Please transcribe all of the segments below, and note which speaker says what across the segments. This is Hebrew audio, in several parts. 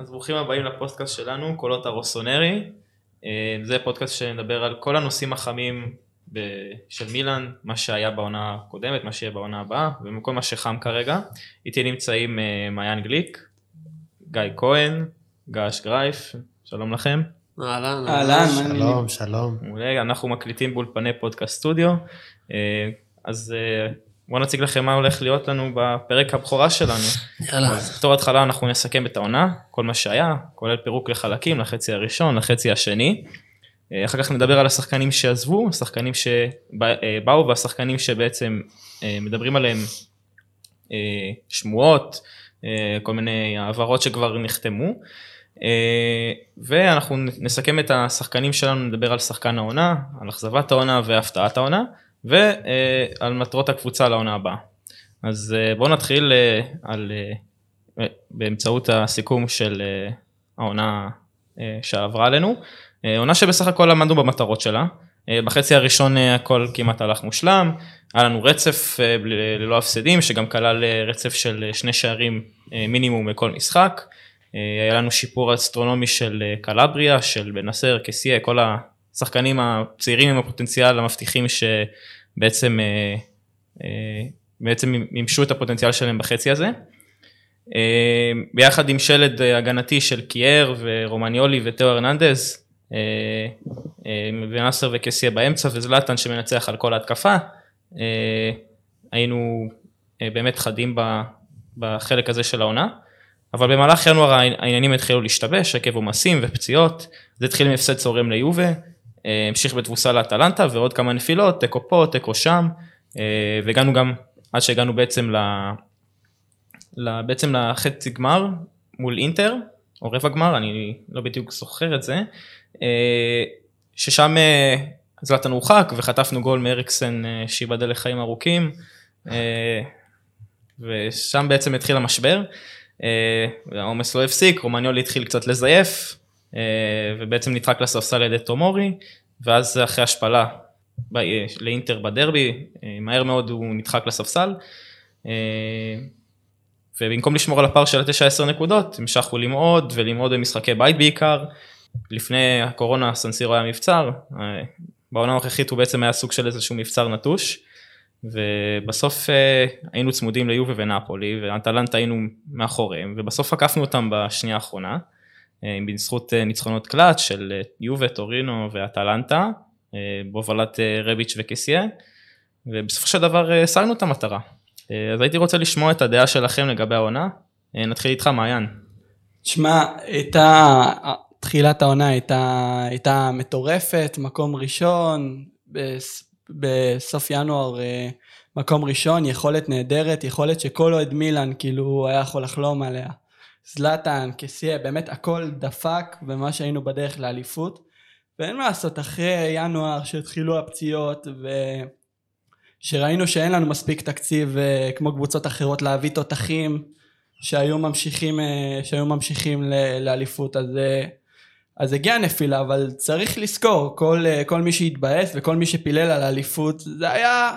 Speaker 1: אז ברוכים הבאים לפודקאסט שלנו, קולות הרוסונרי. אה, זה פודקאסט שמדבר על כל הנושאים החמים של מילאן, מה שהיה בעונה הקודמת, מה שיהיה בעונה הבאה, וכל מה שחם כרגע. איתי נמצאים אה, מעיין גליק, גיא כהן, גש גרייף, שלום לכם.
Speaker 2: אהלן,
Speaker 3: אהלן?
Speaker 4: שלום, שלום.
Speaker 1: מעולה, אנחנו מקליטים באולפני פודקאסט סטודיו, אה, אז בואו נציג לכם מה הולך להיות לנו בפרק הבכורה שלנו.
Speaker 2: יאללה.
Speaker 1: אז בתור התחלה אנחנו נסכם את העונה, כל מה שהיה, כולל פירוק לחלקים, לחצי הראשון, לחצי השני. אה, אחר כך נדבר על השחקנים שעזבו, השחקנים שבאו והשחקנים שבעצם אה, מדברים עליהם אה, שמועות, אה, כל מיני העברות שכבר נחתמו. אה, ואנחנו נסכם את השחקנים שלנו, נדבר על שחקן העונה, על אכזבת העונה והפתעת העונה, ועל מטרות הקבוצה לעונה הבאה. אז אה, בואו נתחיל אה, על, אה, באמצעות הסיכום של העונה שעברה עלינו. עונה שבסך הכל עמדנו במטרות שלה. בחצי הראשון הכל כמעט הלך מושלם, היה לנו רצף ללא הפסדים שגם כלל רצף של שני שערים מינימום בכל משחק. היה לנו שיפור אסטרונומי של קלבריה, של בנסר, קסיה, כל השחקנים הצעירים עם הפוטנציאל המבטיחים שבעצם אה, אה, בעצם מימשו את הפוטנציאל שלהם בחצי הזה. אה, ביחד עם שלד הגנתי של קייר ורומניולי אה, אה, ונאסר וקסיה באמצע וזלטן שמנצח על כל ההתקפה, היינו באמת חדים בחלק הזה של העונה. אבל במהלך ינואר העניינים התחילו להשתבש עקב עומסים ופציעות, זה התחיל עם הפסד צורם ליובה, המשיך בתבוסה לאטלנטה ועוד כמה נפילות, תיקו פה, תיקו שם, אה, והגענו גם, עד שהגענו בעצם ל... ל- בעצם לחצי גמר מול אינטר, או רבע גמר, אני לא בדיוק זוכר את זה, אה, ששם אה, זלטן הורחק וחטפנו גול מאריקסן אה, שייבדל לחיים ארוכים, אה, ושם בעצם התחיל המשבר. אה, העומס לא הפסיק, רומניולי התחיל קצת לזייף, אה, ובעצם נדחק לספסל על ידי תומורי, ואז אחרי השפלה אה, לאינטר בדרבי, אה, מהר מאוד הוא נדחק לספסל, אה, ובמקום לשמור על הפער של ה-9-10 נקודות, המשכנו למעוד ולמעוד במשחקי בית בעיקר. לפני הקורונה סנסירו היה מבצר, אה, בעונה הנוכחית הוא בעצם היה סוג של איזשהו מבצר נטוש. ובסוף אה, היינו צמודים ליובה ונפולי ואטלנטה היינו מאחוריהם ובסוף עקפנו אותם בשנייה האחרונה אה, בזכות אה, ניצחונות קלאץ' של אה, יובה, טורינו ואטלנטה אה, בהובלת אה, רביץ' וקסיה ובסופו של דבר אה, השגנו את המטרה. אה, אז הייתי רוצה לשמוע את הדעה שלכם לגבי העונה. אה, נתחיל איתך מעיין.
Speaker 3: תשמע, הייתה, תחילת העונה הייתה, הייתה מטורפת, מקום ראשון, בס, בסוף ינואר אה, מקום ראשון, יכולת נהדרת, יכולת שכל אוהד מילאן כאילו היה יכול לחלום עליה. זלאטן, קסיה, באמת הכל דפק במה שהיינו בדרך לאליפות. ואין מה לעשות, אחרי ינואר שהתחילו הפציעות ושראינו שאין לנו מספיק תקציב אה, כמו קבוצות אחרות להביא תותחים שהיו ממשיכים, אה, שהיו ממשיכים לאליפות, אז, אה, אז הגיעה נפילה, אבל צריך לזכור, כל, כל מי שהתבאס וכל מי שפילל על האליפות, זה היה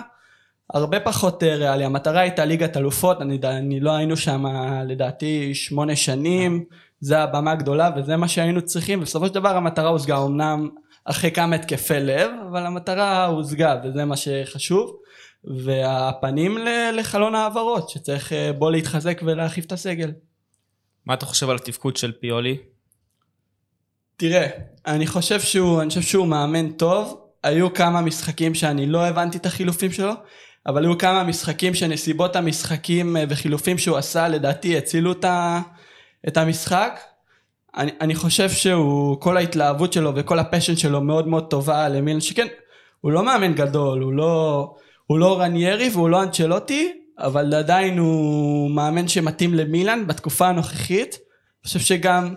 Speaker 3: הרבה פחות אה, ריאלי. המטרה הייתה ליגת אלופות, אני, אני לא היינו שם לדעתי שמונה שנים, זה הבמה הגדולה וזה מה שהיינו צריכים, ובסופו של דבר המטרה הושגה, אמנם אחרי כמה התקפי לב, אבל המטרה הושגה וזה מה שחשוב. והפנים לחלון העברות, שצריך אה, בו להתחזק ולהרחיב את הסגל.
Speaker 1: מה אתה חושב על התפקוד של פיולי?
Speaker 3: תראה, אני חושב שהוא, אני חושב שהוא מאמן טוב. היו כמה משחקים שאני לא הבנתי את החילופים שלו, אבל היו כמה משחקים שנסיבות המשחקים אה, וחילופים שהוא עשה, לדעתי הצילו את, המשחק. אני, אני חושב שהוא, כל ההתלהבות שלו וכל הפשן שלו מאוד מאוד טובה למילן, שכן, הוא לא מאמן גדול, הוא לא, הוא לא רניירי והוא לא אנצ'לוטי, אבל עדיין הוא מאמן שמתאים למילן בתקופה הנוכחית. אני חושב שגם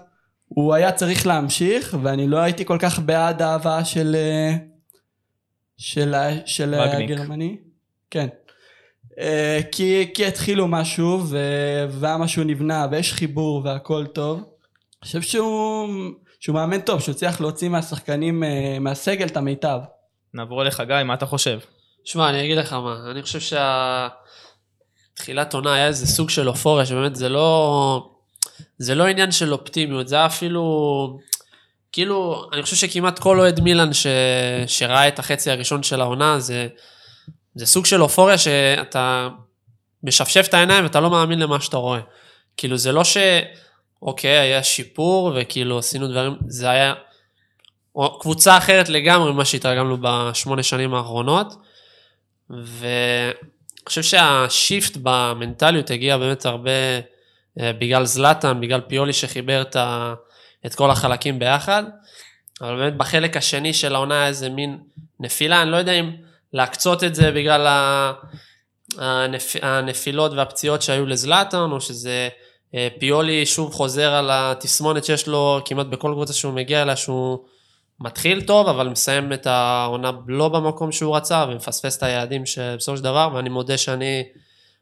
Speaker 3: הוא היה צריך להמשיך, ואני לא הייתי כל כך בעד ההבאה של, אה, של, של. הגרמני. כן. אה, כי, כי התחילו משהו, ו- והיה משהו נבנה, ויש חיבור והכל טוב. אני חושב שהוא, שהוא מאמן טוב, שהוא הצליח להוציא מהשחקנים, אה, מהסגל את המיטב.
Speaker 1: נעבור אליך גיא, מה אתה חושב?
Speaker 2: שמע, אני אגיד לך מה, אני חושב שה... תחילת עונה היה איזה סוג של אופוריה, שבאמת זה לא... זה לא עניין של אופטימיות, זה היה אפילו, כאילו, אני חושב שכמעט כל אוהד מילאן ש, שראה את החצי הראשון של העונה, זה, זה סוג של אופוריה שאתה משפשף את העיניים ואתה לא מאמין למה שאתה רואה. כאילו, זה לא ש... אוקיי, היה שיפור וכאילו עשינו דברים, זה היה או קבוצה אחרת לגמרי ממה שהתרגלנו בשמונה שנים האחרונות. ואני חושב שהשיפט במנטליות הגיע באמת הרבה אה, בגלל זלאטן, בגלל פיולי שחיבר את, ה, את כל החלקים ביחד. אבל באמת בחלק השני של העונה היה איזה מין נפילה, אני לא יודע אם להקצות את זה בגלל הנפ, הנפילות והפציעות שהיו לזלאטן, או שזה אה, פיולי שוב חוזר על התסמונת שיש לו כמעט בכל קבוצה שהוא מגיע אליה, שהוא מתחיל טוב, אבל מסיים את העונה לא במקום שהוא רצה, ומפספס את היעדים שבסופו של דבר, ואני מודה שאני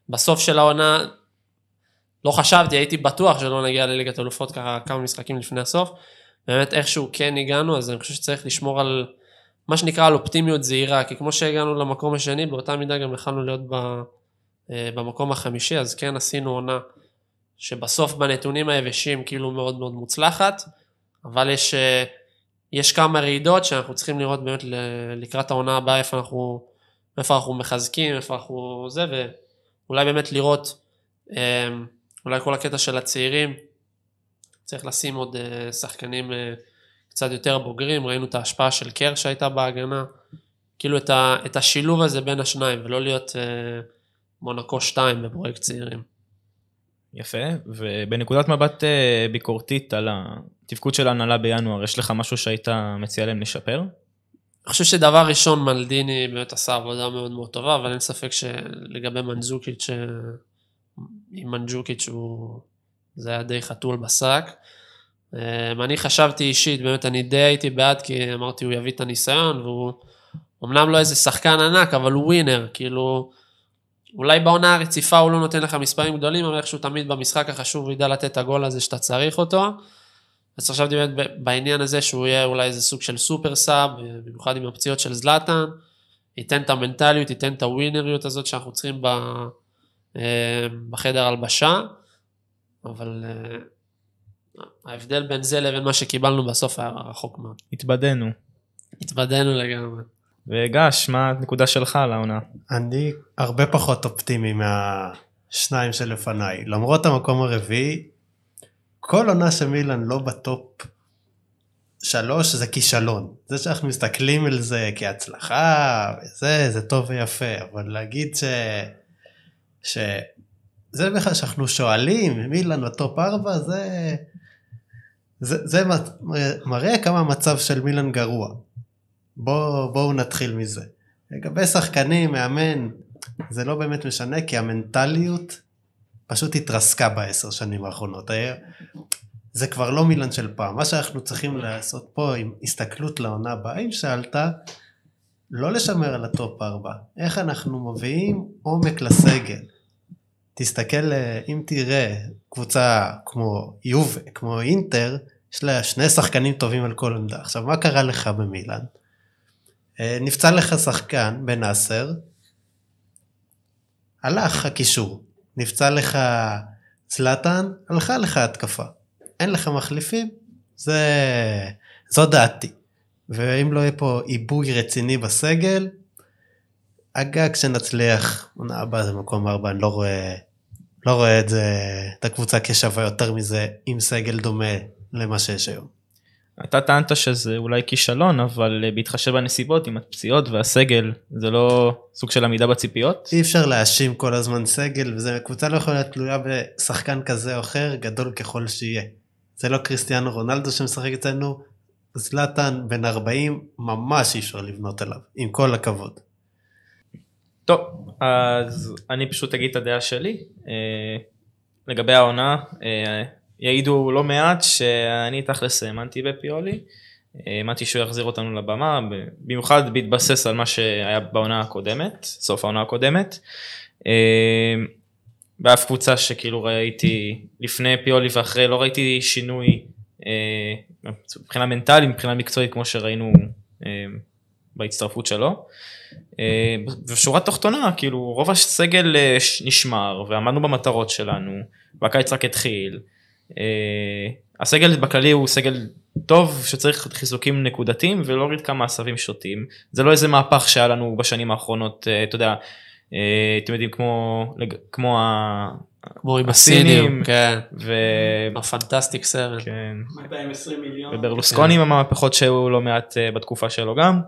Speaker 2: בסוף של העונה לא חשבתי, הייתי בטוח שלא נגיע לליגת אלופות ככה כמה משחקים לפני הסוף. באמת איכשהו כן הגענו, אז אני חושב שצריך לשמור על מה שנקרא על אופטימיות זהירה, כי כמו שהגענו למקום השני, באותה מידה גם יכלנו להיות ב, אה, במקום החמישי, אז כן עשינו עונה שבסוף בנתונים היבשים כאילו מאוד מאוד מוצלחת, אבל יש, אה, יש כמה רעידות שאנחנו צריכים לראות באמת לקראת העונה הבאה איפה אנחנו, איפה אנחנו מחזקים, איפה אנחנו זה, ואולי באמת לראות אה, אולי כל הקטע של הצעירים, צריך לשים עוד שחקנים קצת יותר בוגרים, ראינו את ההשפעה של קר שהייתה בהגנה, כאילו את, ה, את השילוב הזה בין השניים, ולא להיות uh, מונקו 2 בפרויקט צעירים.
Speaker 1: יפה, ובנקודת מבט uh, ביקורתית על התפקוד של ההנהלה בינואר, יש לך משהו שהיית מציע להם לשפר?
Speaker 2: אני חושב שדבר ראשון מלדיני באמת עשה עבודה מאוד מאוד טובה, אבל אין ספק שלגבי מנזוקיץ' עם מנג'וקיץ' הוא, זה היה די חתול בשק. אמ, אני חשבתי אישית, באמת אני די הייתי בעד, כי אמרתי הוא יביא את הניסיון, והוא אמנם לא איזה שחקן ענק, אבל הוא ווינר, כאילו, אולי בעונה הרציפה הוא לא נותן לך מספרים גדולים, אבל איכשהו תמיד במשחק החשוב הוא ידע לתת את הגול הזה שאתה צריך אותו. אז חשבתי באמת בעניין הזה שהוא יהיה אולי איזה סוג של סופר סאב, במיוחד עם הפציעות של זלאטן, ייתן את המנטליות, ייתן את הווינריות הזאת שאנחנו צריכים. אה, בחדר הלבשה, אבל אה, ההבדל בין זה לבין מה שקיבלנו בסוף היה רחוק מאוד.
Speaker 1: התבדינו.
Speaker 2: התבדינו לגמרי.
Speaker 1: וגש, מה הנקודה שלך על העונה?
Speaker 4: אני הרבה פחות אופטימי מהשניים שלפניי. למרות המקום הרביעי, כל עונה של מילן לא ב top שלוש זה כישלון. זה שאנחנו מסתכלים על זה כהצלחה וזה, זה טוב ויפה, אבל להגיד ש... שזה בכלל שאנחנו שואלים מילאן ב top 4 זה זה, זה מראה כמה המצב של מילאן גרוע. בואו בוא נתחיל מזה. לגבי שחקנים, מאמן, זה לא באמת משנה כי המנטליות פשוט התרסקה בעשר שנים האחרונות. זה כבר לא מילאן של פעם. מה שאנחנו צריכים לעשות פה עם הסתכלות לעונה הבאה, אם שאלת, לא לשמר על ה top 4, איך אנחנו מביאים עומק לסגל. תסתכל, אה, אם תראה קבוצה כמו יובה, כמו אינטר, יש לה שני שחקנים טובים על כל עמדה. עכשיו, מה קרה לך במילאן? אה, נפצע לך שחקן בנאסר, הלך הקישור. נפצע לך צלטן, הלכה לך התקפה. אין לך מחליפים, זה... זו דעתי. ואם לא יהיה פה עיבוי רציני בסגל, הגג שנצליח, עונה הבאה זה מקום ארבע, אני לא רואה, לא רואה את זה, את הקבוצה כשווה יותר מזה עם סגל דומה למה שיש היום.
Speaker 1: אתה טענת שזה אולי כישלון, אבל אה, בהתחשב בנסיבות עם הפציעות והסגל, זה לא סוג של עמידה בציפיות?
Speaker 4: אי אפשר להאשים כל הזמן סגל, וזה קבוצה לא יכולה להיות תלויה בשחקן כזה או אחר, גדול ככל שיהיה. זה לא קריסטיאנו רונלדו שמשחק אצלנו, זלאטן בן 40, ממש אי אפשר לבנות עליו, עם כל הכבוד.
Speaker 1: טוב, אז אני פשוט אגיד את הדעה שלי. אה, לגבי העונה, אה, יעידו לא מעט שאני תכלס האמנתי בפיולי. האמנתי שהוא יחזיר אותנו לבמה, במיוחד בהתבסס על מה שהיה בעונה הקודמת, סוף העונה הקודמת. אה, באף קבוצה שכאילו ראיתי לפני פיולי ואחרי, לא ראיתי שינוי מבחינה מנטלית, מבחינה מקצועית, כמו שראינו בהצטרפות שלו. ושורה תחתונה, כאילו רוב הסגל אה, נשמר ועמדנו במטרות שלנו, והקיץ רק התחיל, אה, הסגל בכללי הוא סגל טוב שצריך חיזוקים נקודתיים ולהוריד כמה עשבים שוטים. זה לא איזה מהפך שהיה לנו בשנים האחרונות, אה, אתה יודע, אה, אתם יודעים כמו, כמו ה...
Speaker 2: כמו עם
Speaker 1: הסינים.
Speaker 2: כן.
Speaker 1: ו...
Speaker 2: הפנטסטיק סרט.
Speaker 1: כן.
Speaker 3: 220 מיליון.
Speaker 1: וברלוסקוני עם המהפכות שהיו לא מעט אה, בתקופה שלו גם.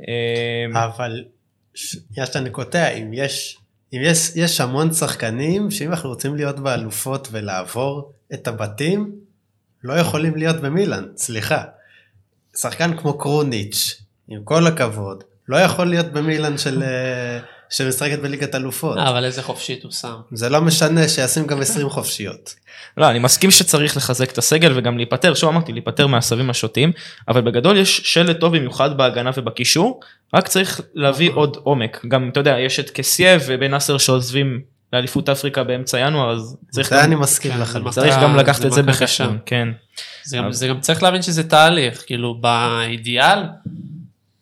Speaker 1: אה,
Speaker 4: אבל שנייה שאני קוטע, אם יש, אם יש, יש המון שחקנים שאם אנחנו רוצים להיות באלופות ולעבור את הבתים, לא יכולים להיות במילאן, סליחה. שחקן כמו קרוניץ', עם כל הכבוד, לא יכול להיות במילאן של, אה, שמשחקת בליגת אלופות.
Speaker 2: אה, אבל איזה חופשית הוא שם.
Speaker 4: זה לא משנה שישים גם 20 חופשיות.
Speaker 1: לא, אני מסכים שצריך לחזק את הסגל וגם להיפטר, שוב אמרתי, להיפטר מהעשבים השוטים, אבל בגדול יש שלט טוב במיוחד בהגנה ובקישור, רק צריך להביא עוד עומק. גם, אתה יודע, יש את קסיה ובן נאסר שעוזבים לאליפות אפריקה באמצע ינואר, אז צריך
Speaker 4: זה
Speaker 1: גם,
Speaker 4: אני מסכים
Speaker 2: כן,
Speaker 4: לחלוטין.
Speaker 2: זה
Speaker 1: צריך גם לקחת את זה בחשבון. כן.
Speaker 2: זה גם,
Speaker 1: אבל-
Speaker 2: זה גם צריך להבין שזה תהליך, כאילו באידיאל,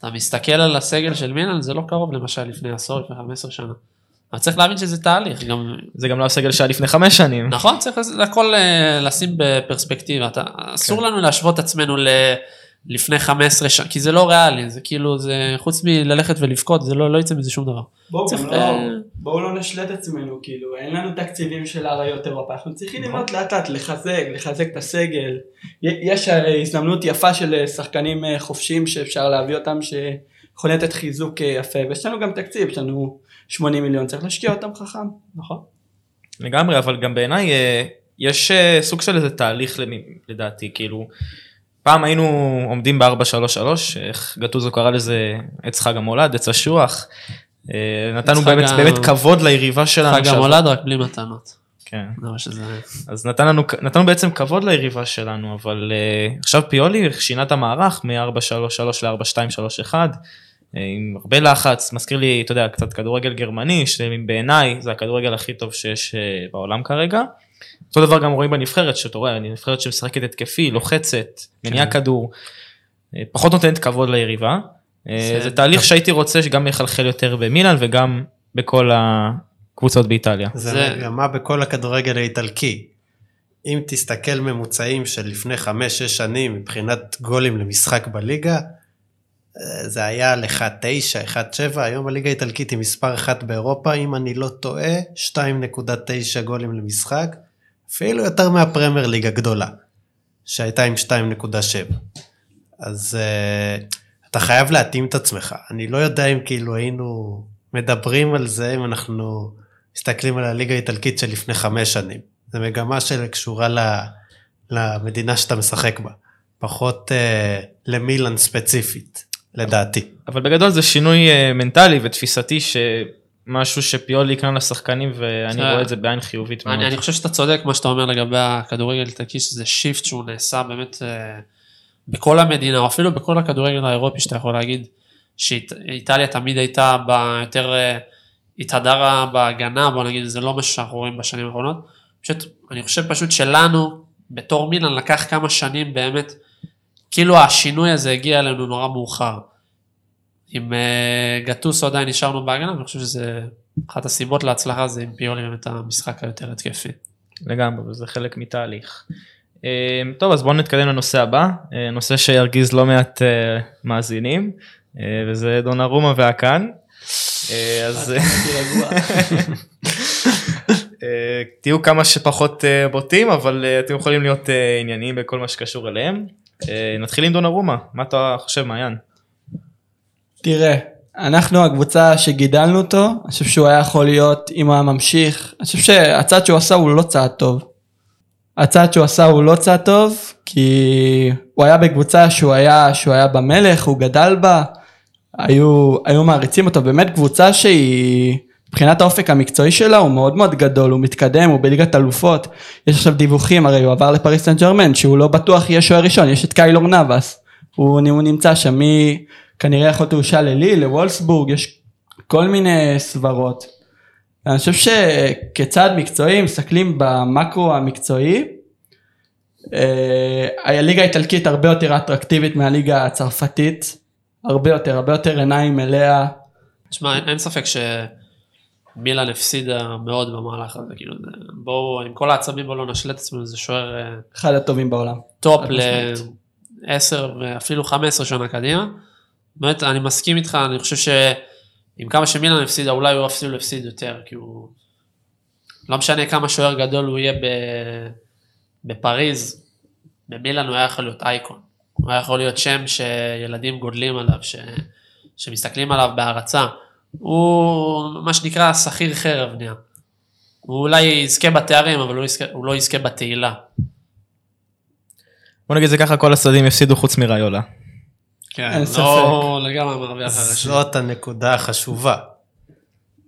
Speaker 2: אתה מסתכל על הסגל של מילאן, זה לא קרוב למשל לפני עשור, לפני 15 שנה. אבל צריך להבין שזה תהליך, גם,
Speaker 1: זה גם לא הסגל שהיה לפני חמש שנים.
Speaker 2: נכון, צריך הכל אה, לשים בפרספקטיבה, אתה, אסור
Speaker 1: כן.
Speaker 2: לנו להשוות עצמנו ל... לפני 15 שנה, כי זה לא ריאלי, זה כאילו, זה חוץ מללכת ולבכות, זה לא, לא יצא מזה שום דבר.
Speaker 3: בואו
Speaker 2: צריך, אה,
Speaker 3: לא, בואו לא נשלט עצמנו, כאילו, אין לנו תקציבים של אריות אירופה, אנחנו צריכים. לבנות לאט לאט, לחזק, לחזק את הסגל. יש הזדמנות יפה של אה, שחקנים אה, חופשיים שאפשר להביא אותם, שיכולים לתת חיזוק יפה, ויש לנו גם תקציב, יש לנו 80 מיליון, צריך להשקיע אותם חכם.
Speaker 2: נכון.
Speaker 1: לגמרי, אבל גם בעיניי יש סוג של איזה תהליך לדעתי, כאילו, פעם היינו עומדים ב-433, איך גטוזו קרא לזה עץ חג המולד, עץ אשוח. אה, נתנו באמת,
Speaker 2: ה-
Speaker 1: באמת כבוד ליריבה שלנו.
Speaker 2: חג המולד רק בלי מתנות.
Speaker 1: כן.
Speaker 2: שזה...
Speaker 1: אז נתן לנו, נתנו בעצם כבוד ליריבה שלנו, אבל uh, עכשיו פיולי שינה את המערך מ-4-3-3 ל-4-2-3-1, עם הרבה לחץ, מזכיר לי, אתה יודע, קצת כדורגל גרמני, שבעיניי זה הכדורגל הכי טוב שיש uh, בעולם כרגע. אותו דבר גם רואים בנבחרת, שאתה רואה, נבחרת שמשחקת התקפי, לוחצת, מניעה כדור, אה, פחות נותנת כבוד ליריבה. אה,
Speaker 2: זה-
Speaker 1: תהליך שהייתי רוצה שגם יחלחל יותר במילאן וגם בכל הקבוצות באיטליה.
Speaker 4: זה מגמה בכל הכדורגל האיטלקי. אם תסתכל ממוצעים של לפני 5-6 שנים מבחינת גולים למשחק בליגה, אה, זה היה על 1-9, 1-7, היום הליגה האיטלקית היא מספר אחת באירופה, אם אני לא טועה, 2.9 גולים למשחק, אפילו יותר מהפרמייר ליג הגדולה, שהייתה עם 2.7. אז uh, אתה חייב להתאים את עצמך. אני לא יודע אם כאילו היינו מדברים על זה, אם אנחנו מסתכלים על הליגה האיטלקית של לפני חמש שנים. זו מגמה שקשורה ל, למדינה שאתה משחק בה, פחות uh, למילאן ספציפית, לדעתי.
Speaker 1: אבל בגדול זה שינוי אה, מנטלי ותפיסתי שמשהו שפיולי יקנה לשחקנים ואני
Speaker 2: זה-
Speaker 1: רואה את זה בעין חיובית מאוד.
Speaker 2: אני, חושב שאתה צודק מה שאתה אומר לגבי הכדורגל האיטלקי, שזה שיפט שהוא נעשה באמת אה, בכל המדינה, או אפילו בכל הכדורגל האירופי, שאתה יכול להגיד שאיטליה תמיד הייתה ב- יותר אה, התהדרה בהגנה, בוא נגיד, זה לא משהו שאנחנו רואים בשנים האחרונות. פשוט, אני חושב פשוט שלנו, בתור מילאן, לקח כמה שנים באמת, כאילו השינוי הזה הגיע אלינו נורא מאוחר. עם אה, גטוסו עדיין נשארנו בהגנה, ואני חושב שזה אחת הסיבות להצלחה זה עם פיולי באמת המשחק היותר התקפי.
Speaker 1: לגמרי, וזה חלק מתהליך. אה, טוב, אז בואו נתקדם לנושא הבא, אה, נושא שירגיז לא מעט מאזינים, וזה דונרומה והקאן. אז תהיו כמה שפחות בוטים, אבל אתם יכולים להיות ענייניים בכל מה שקשור אליהם. נתחיל עם דונרומה, מה אתה חושב מעיין?
Speaker 3: תראה, אנחנו הקבוצה שגידלנו אותו, אני חושב שהוא היה יכול להיות, אם היה ממשיך, אני חושב שהצעד שהוא עשה הוא לא צעד טוב. הצעד שהוא עשה הוא לא צעד טוב, כי הוא היה בקבוצה שהוא היה, שהוא היה במלך, הוא גדל בה, היו, היו מעריצים אותו, באמת קבוצה שהיא, מבחינת האופק המקצועי שלה הוא מאוד מאוד גדול, הוא מתקדם, הוא בליגת אלופות, יש עכשיו דיווחים, הרי הוא עבר לפריס סן ג'רמן, שהוא לא בטוח יהיה שוער ראשון, יש את קיילור נאבס, הוא, הוא נמצא שם, מי כנראה יכול הושאל לליל, לוולסבורג, יש כל מיני סברות. אני חושב שכצעד מקצועי, מסתכלים במקרו המקצועי, אה, הליגה האיטלקית הרבה יותר אטרקטיבית מהליגה הצרפתית, הרבה יותר, הרבה יותר עיניים אליה.
Speaker 2: תשמע, אין, אין ספק מילאן הפסידה מאוד במהלך הזה, כאילו, בואו, עם כל העצבים בואו לא נשלה את עצמנו, זה שוער אה,
Speaker 3: אחד הטובים בעולם.
Speaker 2: top
Speaker 3: חד משמעית.
Speaker 2: ל-10 ואפילו 15 שנה קדימה. באמת, אני מסכים איתך, אני חושב שעם כמה שמילאן הפסידה, אולי הוא אפילו הפסיד יותר, כי הוא... לא משנה כמה שוער גדול הוא יהיה ב... בפריז, במילאן הוא היה יכול להיות אייקון. הוא היה יכול להיות שם שילדים גודלים עליו, ש... שמסתכלים עליו בהערצה. הוא מה שנקרא שכיר חרב נהיה. הוא אולי יזכה בתארים, אבל הוא, יזכה, הוא לא יזכה בתהילה.
Speaker 1: בוא נגיד זה ככה כל הצדדים הפסידו חוץ מראיולה.
Speaker 2: כן, לא לגמרי מרוויח הראשי.
Speaker 4: זאת הנקודה החשובה,